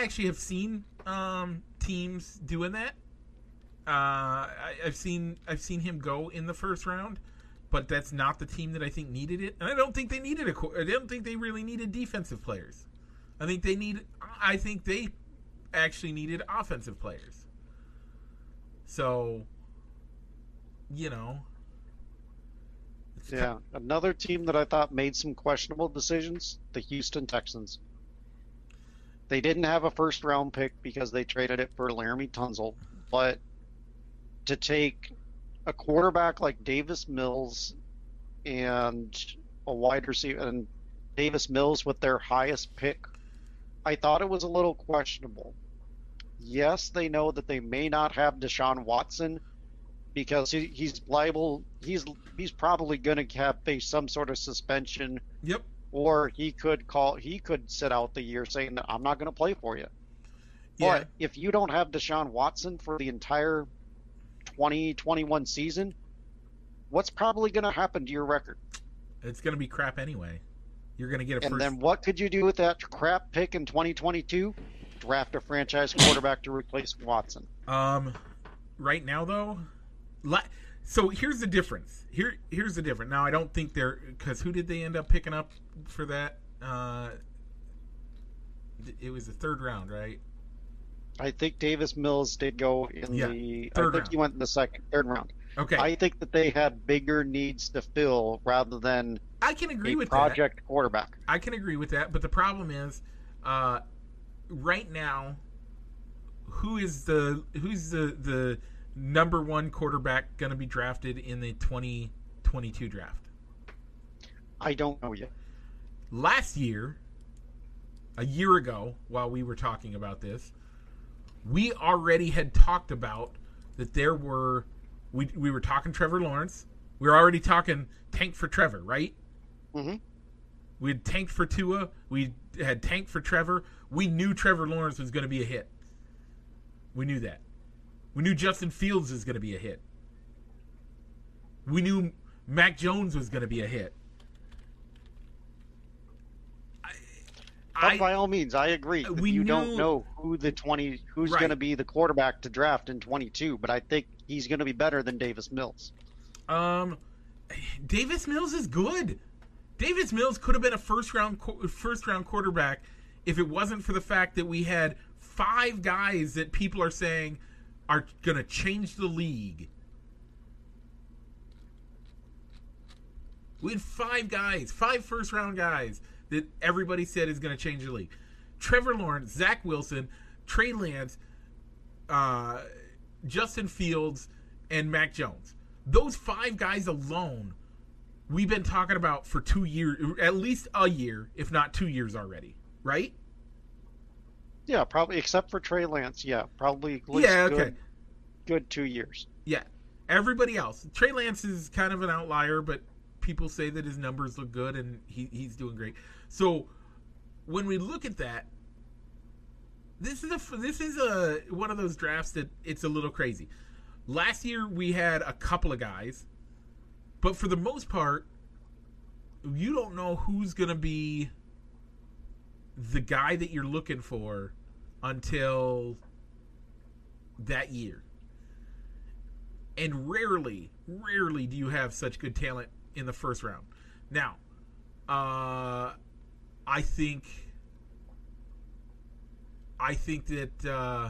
actually have seen um teams doing that. Uh, I, I've seen I've seen him go in the first round, but that's not the team that I think needed it, and I don't think they needed a. I don't think they really needed defensive players. I think they need. I think they actually needed offensive players. So, you know, yeah, another team that I thought made some questionable decisions, the Houston Texans. They didn't have a first round pick because they traded it for Laremy Tunsil, but to take a quarterback like Davis Mills and a wide receiver and Davis Mills with their highest pick, I thought it was a little questionable. Yes, they know that they may not have Deshaun Watson because he, he's liable. He's he's probably going to have face some sort of suspension. Yep. Or he could call. He could sit out the year saying that I'm not going to play for you. Yeah. But if you don't have Deshaun Watson for the entire 2021 season, what's probably going to happen to your record? It's going to be crap anyway. You're going to get a. And first... then what could you do with that crap pick in 2022? Draft a franchise quarterback to replace Watson. Um, right now though, so here's the difference. Here, here's the difference. Now I don't think they're because who did they end up picking up for that? Uh, it was the third round, right? I think Davis Mills did go in yeah, the. Third I think round. he went in the second, third round. Okay. I think that they had bigger needs to fill rather than. I can agree with project that. quarterback. I can agree with that, but the problem is, uh, right now, who is the who's the the number one quarterback going to be drafted in the 2022 draft? I don't know yet. Last year, a year ago, while we were talking about this, we already had talked about that there were we we were talking Trevor Lawrence. We were already talking tank for Trevor, right? Mm-hmm. We had tanked for Tua. We had tanked for Trevor. We knew Trevor Lawrence was going to be a hit. We knew that. We knew Justin Fields was going to be a hit. We knew Mac Jones was going to be a hit. I, by all means, I agree. We you knew, don't know who the twenty who's right. going to be the quarterback to draft in twenty two, but I think he's going to be better than Davis Mills. Um, Davis Mills is good. Davis Mills could have been a first round first round quarterback if it wasn't for the fact that we had five guys that people are saying are going to change the league. We had five guys, five first round guys that everybody said is going to change the league. Trevor Lawrence, Zach Wilson, Trey Lance, uh, Justin Fields, and Mac Jones. Those five guys alone, we've been talking about for two years, at least a year, if not two years already, right? Yeah, probably except for Trey Lance. Yeah, probably. Yeah, okay. Good, good two years. Yeah, everybody else. Trey Lance is kind of an outlier, but people say that his numbers look good and he, he's doing great. So when we look at that, this is a this is a one of those drafts that it's a little crazy. Last year we had a couple of guys, but for the most part, you don't know who's going to be the guy that you're looking for until that year. And rarely, rarely do you have such good talent in the first round. Now, uh, I think, I think that, uh,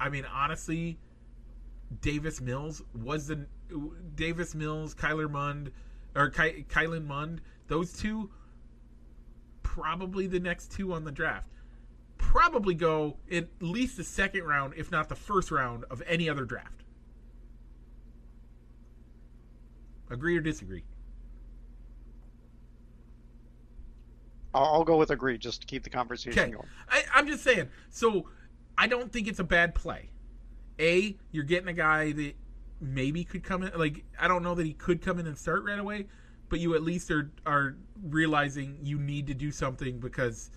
I mean, honestly, Davis Mills was the Davis Mills, Kyler Mond, or Ky, Kellen Mond. Those two, probably the next two on the draft. Probably go at least the second round, if not the first round of any other draft. Agree or disagree? I'll go with agree just to keep the conversation okay. going. I, I'm just saying. So I don't think it's a bad play. A, you're getting a guy that maybe could come in. Like I don't know that he could come in and start right away, but you at least are are realizing you need to do something because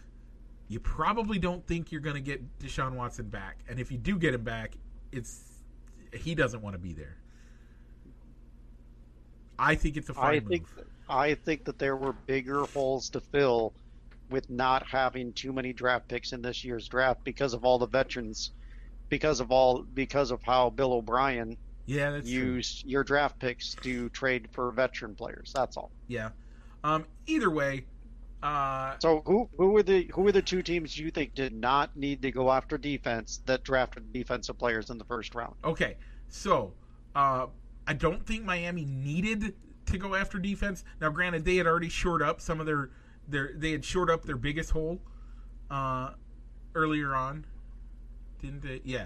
you probably don't think you're going to get Deshaun Watson back, and if you do get him back, it's he doesn't want to be there. I think it's a fine I move. think I think that there were bigger holes to fill with not having too many draft picks in this year's draft because of all the veterans, because of all because of how Bill O'Brien yeah, used true. your draft picks to trade for veteran players. That's all. Yeah. Um, either way, Uh, So who who were the who were the two teams you think did not need to go after defense that drafted defensive players in the first round? Okay, so uh, I don't think Miami needed to go after defense. Now, granted, they had already shored up some of their their they had shored up their biggest hole uh, earlier on, didn't they? Yeah,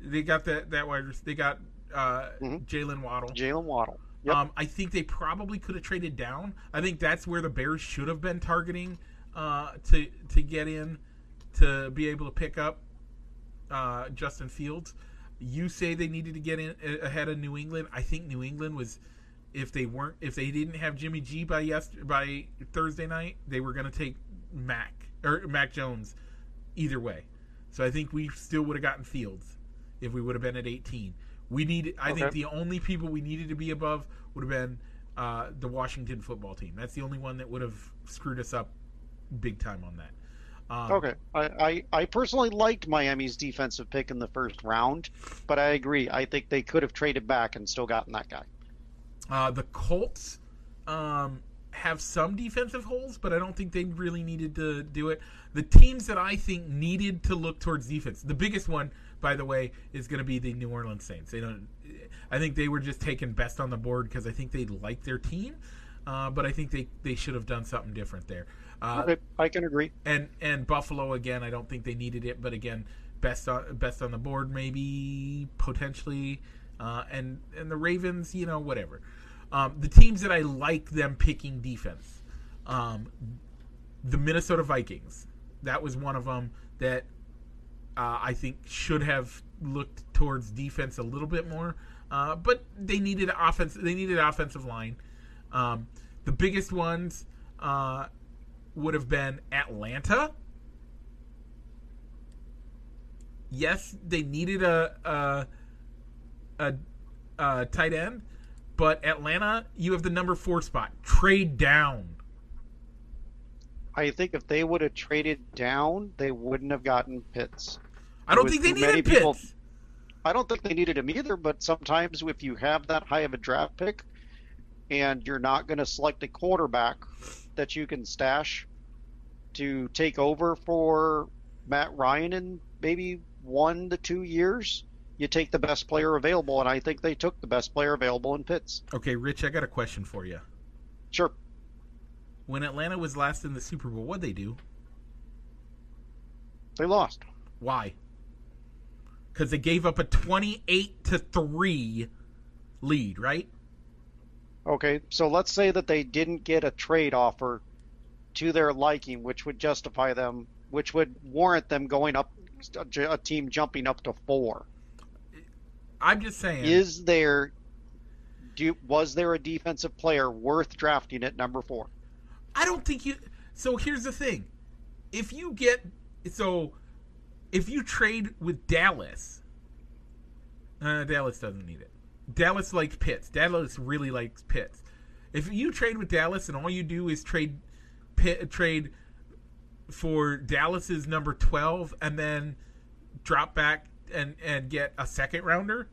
they got that that wide. They got uh, Mhm. Jaylen Waddle. Jaylen Waddle. Yep. Um, I think they probably could have traded down. I think that's where the Bears should have been targeting uh, to to get in to be able to pick up uh, Justin Fields. You say they needed to get in ahead of New England. I think New England was if they weren't if they didn't have Jimmy G by yes by Thursday night, they were going to take Mac or Mac Jones either way. So I think we still would have gotten Fields if we would have been at 18. We needed. I think the only people we needed to be above would have been uh, the Washington football team. That's the only one that would have screwed us up big time on that. Um, Okay, I, I, I personally liked Miami's defensive pick in the first round, but I agree. I think they could have traded back and still gotten that guy. Uh, the Colts um, have some defensive holes, but I don't think they really needed to do it. The teams that I think needed to look towards defense, the biggest one, by the way, is going to be the New Orleans Saints. They don't. I think they were just taken best on the board because I think they like their team, uh, but I think they, they should have done something different there. Uh, Okay, I can agree. and and Buffalo again, I don't think they needed it, but again, best on best on the board maybe potentially, uh, and and the Ravens, you know, whatever. Um, the teams that I like them picking defense, um, the Minnesota Vikings, that was one of them that uh, I think should have looked towards defense a little bit more, uh, but they needed offense. They needed offensive line. Um, the biggest ones. Uh, would have been Atlanta. Yes, they needed a a, a, a tight end, but Atlanta, you have the number four spot. Trade down. I think if they would have traded down, they wouldn't have gotten Pitts. I don't With think they needed people- Pitts. I don't think they needed him either, but sometimes if you have that high of a draft pick and you're not going to select a quarterback that you can stash to take over for Matt Ryan in maybe one to two years, you take the best player available. And I think they took the best player available in Pitts. Okay, Rich, I got a question for you. Sure. When Atlanta was last in the Super Bowl, what'd they do? They lost. Why? Because they gave up a twenty-eight to three lead, right? Okay, so let's say that they didn't get a trade offer to their liking, which would justify them, which would warrant them going up, a team jumping up to four. I'm just saying. Is there, do was there a defensive player worth drafting at number four? I don't think you. So here's the thing: if you get so, if you trade with Dallas, uh, Dallas doesn't need it. Dallas likes Pitts. Dallas really likes Pitts. If you trade with Dallas and all you do is trade Pitt, trade for Dallas's number twelve and then drop back and and get a second rounder,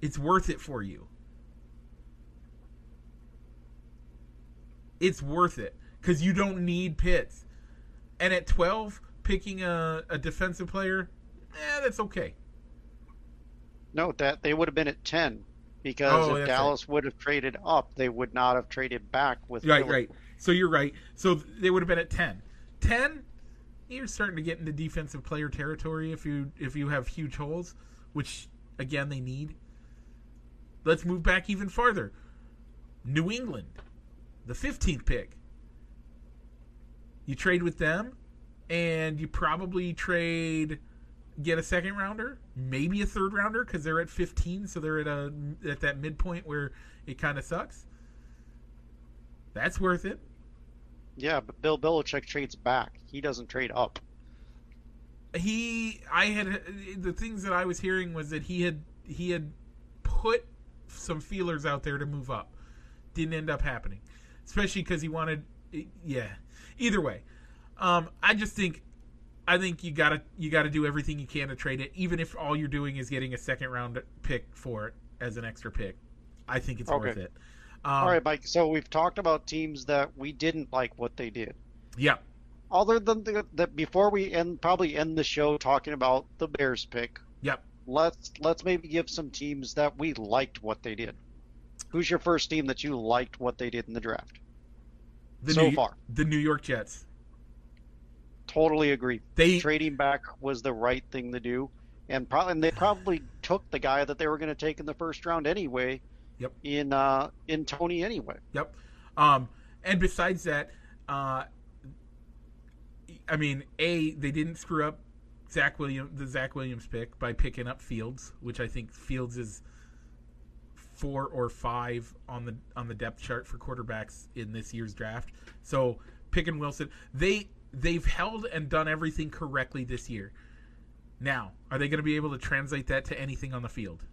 it's worth it for you. it's worth it because you don't need Pitts. And at 12, picking a, a defensive player, eh, that's okay. Note that they would have been at ten because Oh, if Dallas would have traded up, they would not have traded back with Right, right. So you're right. So they would have been at 10. 10, you're starting to get into defensive player territory if you if you have huge holes, which again they need. Let's move back even farther. New England, the 15th pick. You trade with them, and you probably trade get a second rounder, maybe a third rounder because they're at 15, so they're at a at that midpoint where it kind of sucks. That's worth it. Yeah, but Bill Belichick trades back. He doesn't trade up. He, I had the things that I was hearing was that he had he had put some feelers out there to move up. Didn't end up happening, especially because he wanted. Yeah. Either way, um, I just think, I think you gotta you gotta do everything you can to trade it, even if all you're doing is getting a second round pick for it as an extra pick. I think it's Okay. worth it. Um, All right, Mike. So we've talked about teams that we didn't like what they did. Yeah. Other than that, before we end, probably end the show talking about the Bears pick. Yep. Let's let's maybe give some teams that we liked what they did. Who's your first team that you liked what they did in the draft? The so New, far, the New York Jets. totally agree. They Trading back was the right thing to do, and probably and they probably took the guy that they were going to take in the first round anyway. Yep. In uh, in Toney anyway. Yep. Um, and besides that, uh, I mean, a they didn't screw up Zach Williams the Zach Williams pick by picking up Fields, which I think Fields is four or five on the on the depth chart for quarterbacks in this year's draft. So picking Wilson, they they've held and done everything correctly this year. Now, are they going to be able to translate that to anything on the field?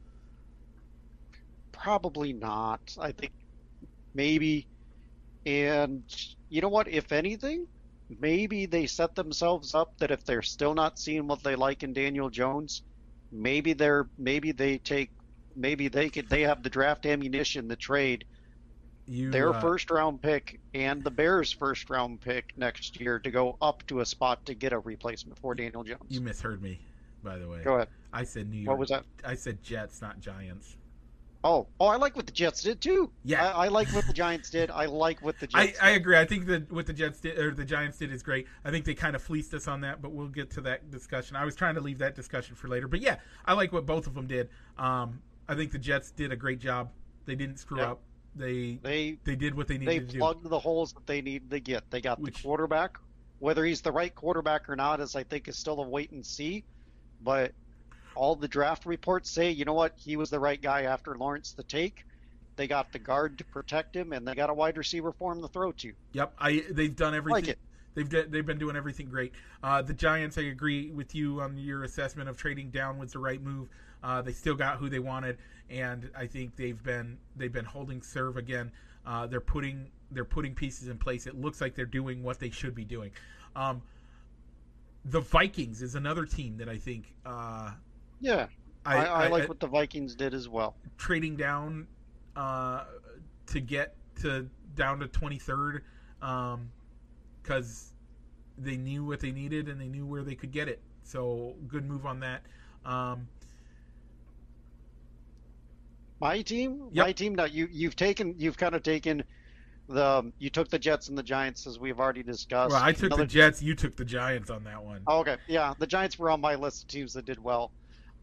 Probably not. I think maybe. And you know what? If anything, maybe they set themselves up that if they're still not seeing what they like in Daniel Jones, maybe they're maybe they take maybe they could they have the draft ammunition, the trade, You their uh, first round pick and the Bears' first round pick next year to go up to a spot to get a replacement for Daniel Jones. You misheard me, by the way. Go ahead. I said New York. What was that? I said Jets, not Giants. Oh, oh, I like what the Jets did too. Yeah. I, I like what the Giants did. I like what the I, Jets. I did. agree. I think that what the Jets did or the Giants did is great. I think they kind of fleeced us on that, but we'll get to that discussion. I was trying to leave that discussion for later, but yeah, I like what both of them did. Um, I think the Jets did a great job. They didn't screw Yep. up. They They they did what they needed to do. They plugged the holes that they needed to get. They got Which- the quarterback. Whether he's the right quarterback or not is I think is still a wait and see. But all the draft reports say, you know what, he was the right guy after Lawrence the take. They got the guard to protect him, and they got a wide receiver for him to throw to. Yep, I they've done everything. Like it. They've de- they've been doing everything great. Uh, the Giants, I agree with you on your assessment of trading down was the right move. Uh, they still got who they wanted, and I think they've been they've been holding serve again. Uh, they're putting they're putting pieces in place. It looks like they're doing what they should be doing. Um, the Vikings is another team that I think uh, Yeah, I, I, I, like I- what the Vikings did as well. trading down uh, to get to down to 23rd because they knew what they needed and they knew where they could get it. So good move on that. Um, My team, Yep. my team. Now you you've taken you've kind of taken the you took the Jets and the Giants as we've already discussed. well, I took Another the Jets. You took the Giants on that one. Oh, okay, yeah, the Giants were on my list of teams that did well.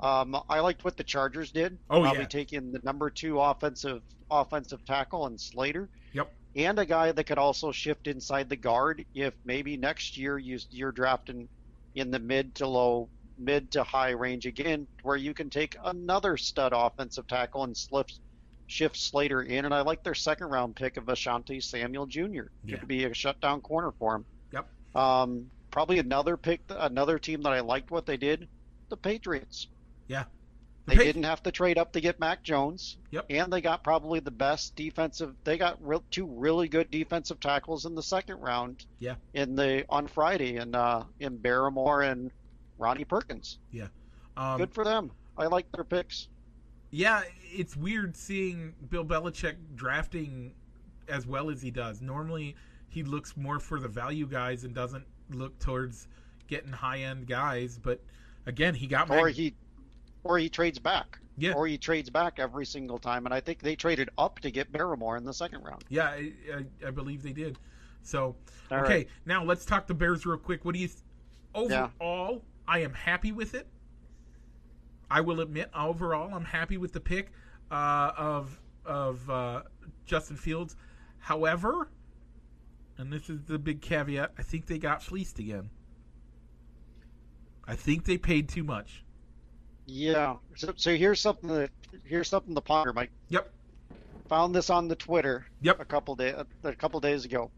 Um, I liked what the Chargers did. Oh, Probably yeah. taking the number two offensive offensive tackle and Slater. Yep. And a guy that could also shift inside the guard if maybe next year you, you're drafting in the mid to low, mid to high range again, where you can take another stud offensive tackle and slip, shift Slater in. And I like their second round pick of Asante Samuel Jr. Yeah. to be a shutdown corner for him. Yep. Um, probably another pick, another team that I liked what they did, the Patriots. Yeah. The They Pa- didn't have to trade up to get Mac Jones. Yep. And they got probably the best defensive. They got real, two really good defensive tackles in the second round. Yeah. In the on Friday, and uh, in Barmore and Ronnie Perkins. Yeah. Um, Good for them. I like their picks. Yeah, it's weird seeing Bill Belichick drafting as well as he does. Normally, he looks more for the value guys and doesn't look towards getting high end guys. But again, he got Or Mac- he, or he trades back. Yeah. Or he trades back every single time. And I think they traded up to get Barmore in the second round. Yeah, I, I, I believe they did. So All okay, right. now let's talk the Bears real quick. What do you th- overall? I am happy with it. I will admit, overall, I'm happy with the pick uh, of of uh, Justin Fields. However, and this is the big caveat, I think they got fleeced again. I think they paid too much. Yeah. So, so here's something that here's something to ponder, Mike. Yep. Found this on the Twitter. Yep. A couple day a couple days ago.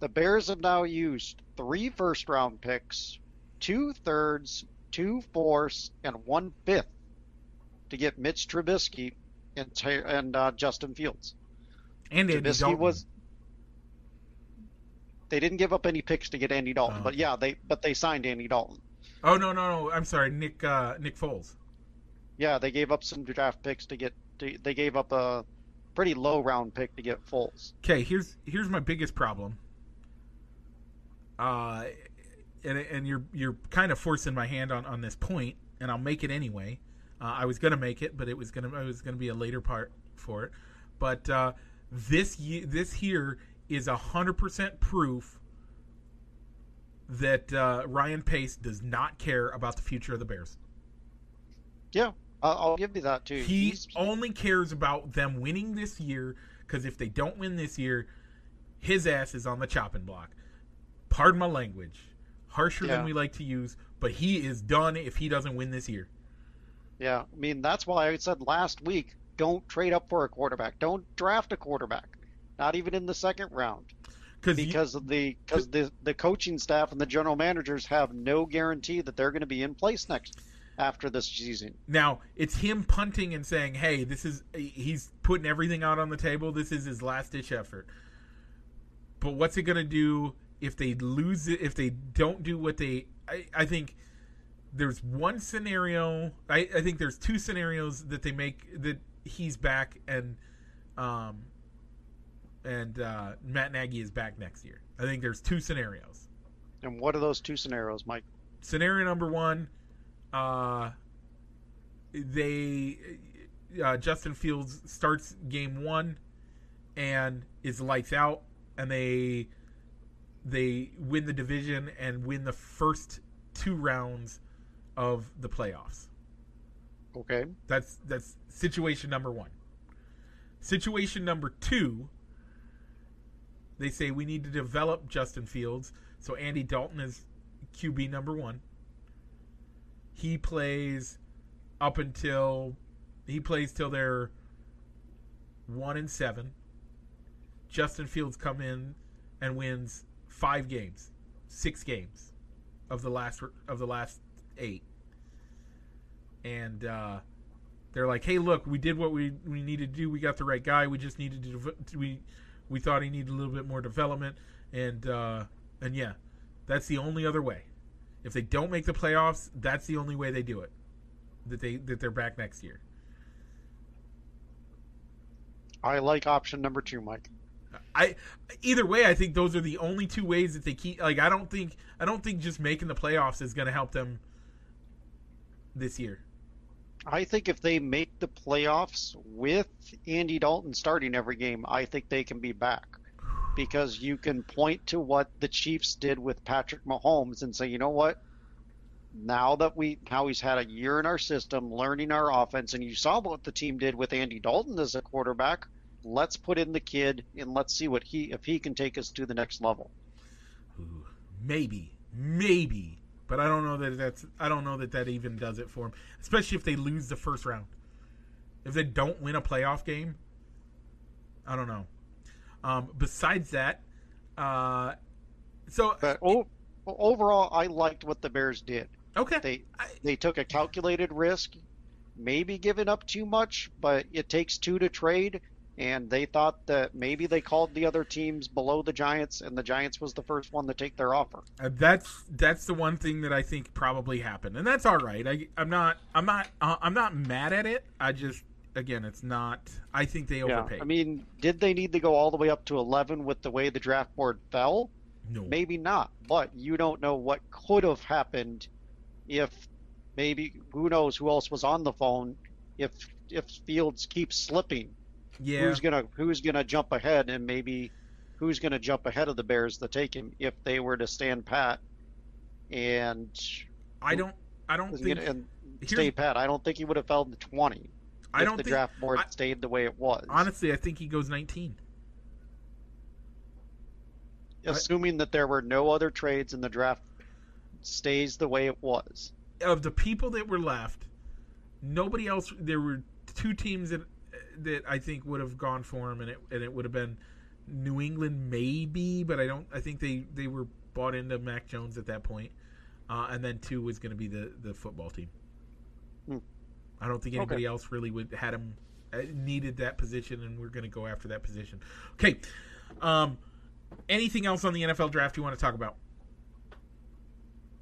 The Bears have now used three first round picks, two thirds, two fourths, and one fifth to get Mitch Trubisky and and uh, Justin Fields. And Andy Trubisky Dalton. was. They didn't give up any picks to get Andy Dalton, Oh, but yeah, they but they signed Andy Dalton. Oh no no no! I'm sorry, Nick uh, Nick Foles. Yeah, they gave up some draft picks to get. To, they gave up a pretty low round pick to get Foles. Okay, here's here's my biggest problem. uh, and, and you're you're kind of forcing my hand on, on this point, and I'll make it anyway. Uh, I was gonna make it, but it was gonna I was gonna be a later part for it. But uh, this ye- this here is a hundred percent proof that uh, Ryan Pace does not care about the future of the Bears. Yeah, I'll, I'll give you that too. He He's- only cares about them winning this year because if they don't win this year, his ass is on the chopping block. Pardon my language, harsher than we like to use, but he is done if he doesn't win this year. Yeah, I mean that's why I said last week, don't trade up for a quarterback. Don't draft a quarterback. Not even in the second round. Because of the because the the coaching staff and the general managers have no guarantee that they're going to be in place next after this season. now it's him punting and saying, "Hey, this is he's putting everything out on the table. This is his last ditch effort." But what's it going to do if they lose it? If they don't do what they, I, I think there's one scenario. I, I think there's two scenarios that they make that he's back and, um, and uh, Matt Nagy is back next year. I think there's two scenarios. And what are those two scenarios, Mike? Scenario number one, uh, they uh, Justin Fields starts game one and is lights out, and they they win the division and win the first two rounds of the playoffs. Okay. That's that's situation number one. Situation number two. They say we need to develop Justin Fields, so Andy Dalton is QB number one. He plays up until he plays till they're one and seven. Justin Fields come in and wins five games, six games of the last of the last eight and uh, they're like, "Hey, look, we did what we we needed to do. We got the right guy. We just needed to we we thought he needed a little bit more development, and uh, and yeah, that's the only other way. If they don't make the playoffs, that's the only way they do it. That they that they're back next year. I like option number two, Mike. I either way, I think those are the only two ways that they keep. Like, I don't think I don't think just making the playoffs is going to help them this year. I think if they make the playoffs with Andy Dalton starting every game, I think they can be back. Because you can point to what the Chiefs did with Patrick Mahomes and say, you know what? Now that we now he's had a year in our system, learning our offense, and you saw what the team did with Andy Dalton as a quarterback. Let's put in the kid and let's see what he if he can take us to the next level. Maybe, maybe, but I don't know that that's. I don't know that that even does it for them. Especially if they lose the first round. If they don't win a playoff game, I don't know. Um, besides that, uh, so But o- overall, I liked what the Bears did. okay, They I- they took a calculated risk, maybe giving up too much, but it takes two to trade. And they thought that maybe they called the other teams below the Giants, and the Giants was the first one to take their offer. Uh, that's that's the one thing that I think probably happened, and that's all right. I, I'm not I'm not uh, I'm not mad at it. I just again, it's not. I think they Yeah, overpaid. I mean, did they need to go all the way up to 11 with the way the draft board fell? no, Maybe not, but you don't know what could have happened if maybe who knows who else was on the phone if if Fields keeps slipping. Yeah, who's gonna who's gonna jump ahead and maybe who's gonna jump ahead of the Bears to take him if they were to stand pat and I don't I don't think and here's- stay pat. I don't think he would have fell to twenty I if don't the think draft board I- stayed the way it was. honestly. I think he goes 19. assuming that there were no other trades and the draft stays the way it was. of the people that were left, nobody else. There were two teams that that I think would have gone for him, and it and it would have been New England, maybe, but I don't. I think they they were bought into Mac Jones at that point, uh, and then two was going to be the the football team. Hmm. I don't think anybody else really would had him uh, needed that position, and we're going to go after that position. Okay. Um, anything else on the NFL draft you want to talk about?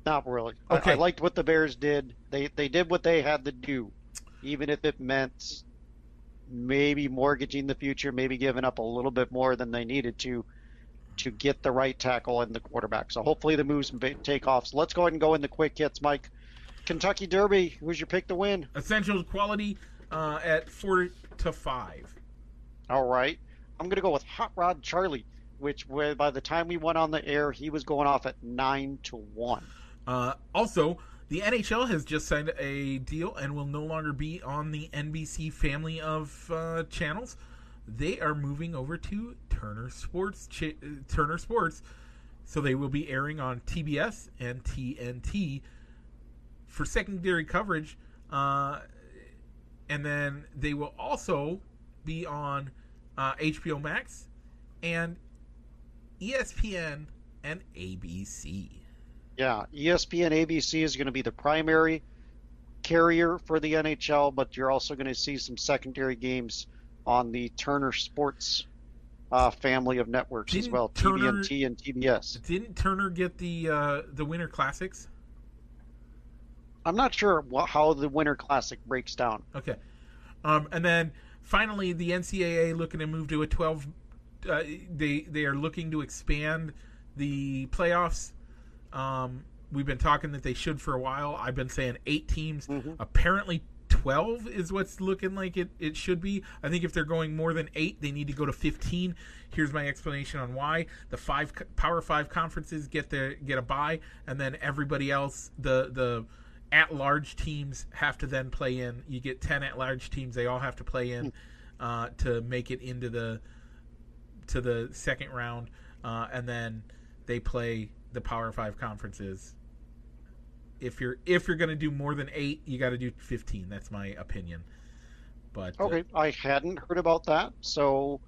Not really. I- Okay. I, liked what the Bears did. They they did what they had to do, even if it meant maybe mortgaging the future, maybe giving up a little bit more than they needed to. to get the right tackle and the quarterback. So hopefully the moves take off. So let's go ahead and go in the quick hits, Mike. Kentucky Derby, who's your pick to win? Essential quality uh, at four to five. All right. I'm going to go with Hot Rod Charlie, which by the time we went on the air, he was going off at nine to one. Uh, also, the NHL has just signed a deal and will no longer be on the NBC family of uh, channels. They are moving over to Turner Sports. Ch- Turner Sports, so they will be airing on TBS and TNT for secondary coverage, uh, and then they will also be on uh, HBO Max and ESPN and ABC. Yeah, ESPN ABC is going to be the primary carrier for the NHL, but you're also going to see some secondary games on the Turner Sports uh, family of networks didn't as well, Turner, TNT and TBS. Didn't Turner get the uh, the Winter Classics? I'm not sure what, how the Winter Classic breaks down. Okay, um, and then finally, the NCAA looking to move to a 12. Uh, they they are looking to expand the playoffs um, we've been talking that they should for a while. I've been saying eight teams. Mm-hmm. Apparently, 12 is what's looking like it, it should be. I think if they're going more than eight, they need to go to 15. Here's my explanation on why. The five Power Five conferences get their get a bye, and then everybody else, the the at large teams have to then play in. You get 10 at large teams; they all have to play in hmm. uh, to make it into the to the second round, uh, and then they play the Power Five conferences. If you're if you're going to do more than eight, you got to do fifteen. That's my opinion. But uh, okay, uh, I hadn't heard about that, so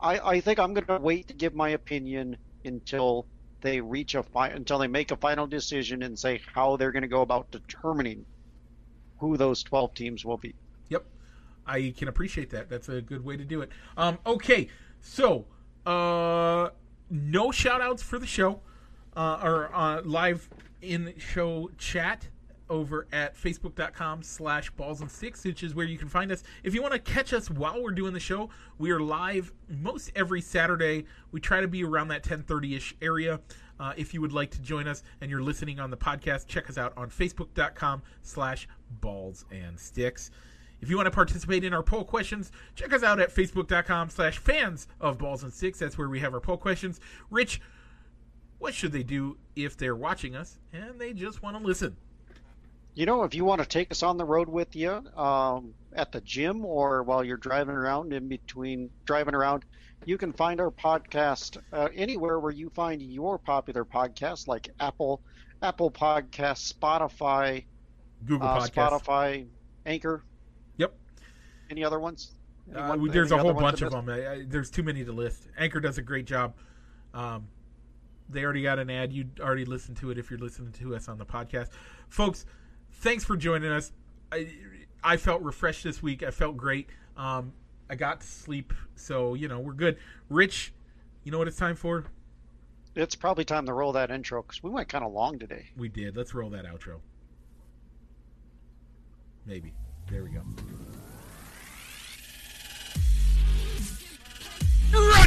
I I think I'm going to wait to give my opinion until they reach a fi- until they make a final decision and say how they're going to go about determining who those 12 teams will be. Yep. I can appreciate that. That's a good way to do it. Um, okay, so uh, no shout outs for the show uh, or uh, live in show chat over at facebook.com slash balls and sticks which is where you can find us. If you want to catch us while we're doing the show we are live most every saturday. We try to be around that 10.30ish area uh, if you would like to join us and you're listening on the podcast check us out on facebook.com slash balls and sticks if you want to participate in our poll questions, check us out at facebook.com slash fans of balls and sticks. That's where we have our poll questions. Rich, what should they do if they're watching us and they just want to listen? You know, if you want to take us on the road with you um, at the gym or while you're driving around in between driving around, you can find our podcast uh, anywhere where you find your popular podcast, like Apple, Apple Podcasts, Spotify, Google uh, Spotify, Anchor, any other ones? uh, there's a whole bunch of them. I, I, there's too many to list. Anchor does a great job. Um, they already got an ad. You already listened to it if you're listening to us on the podcast, folks. Thanks for joining us. I, I felt refreshed this week. I felt great. Um, I got to sleep, so you know we're good. Rich, you know what it's time for? It's probably time to roll that intro because we went kind of long today. We did. Let's roll that outro. Maybe. There we go.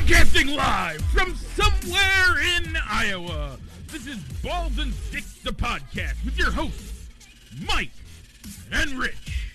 Broadcasting live from somewhere in Iowa. This is Balls and Sticks, the podcast, with your hosts, Mike and Rich.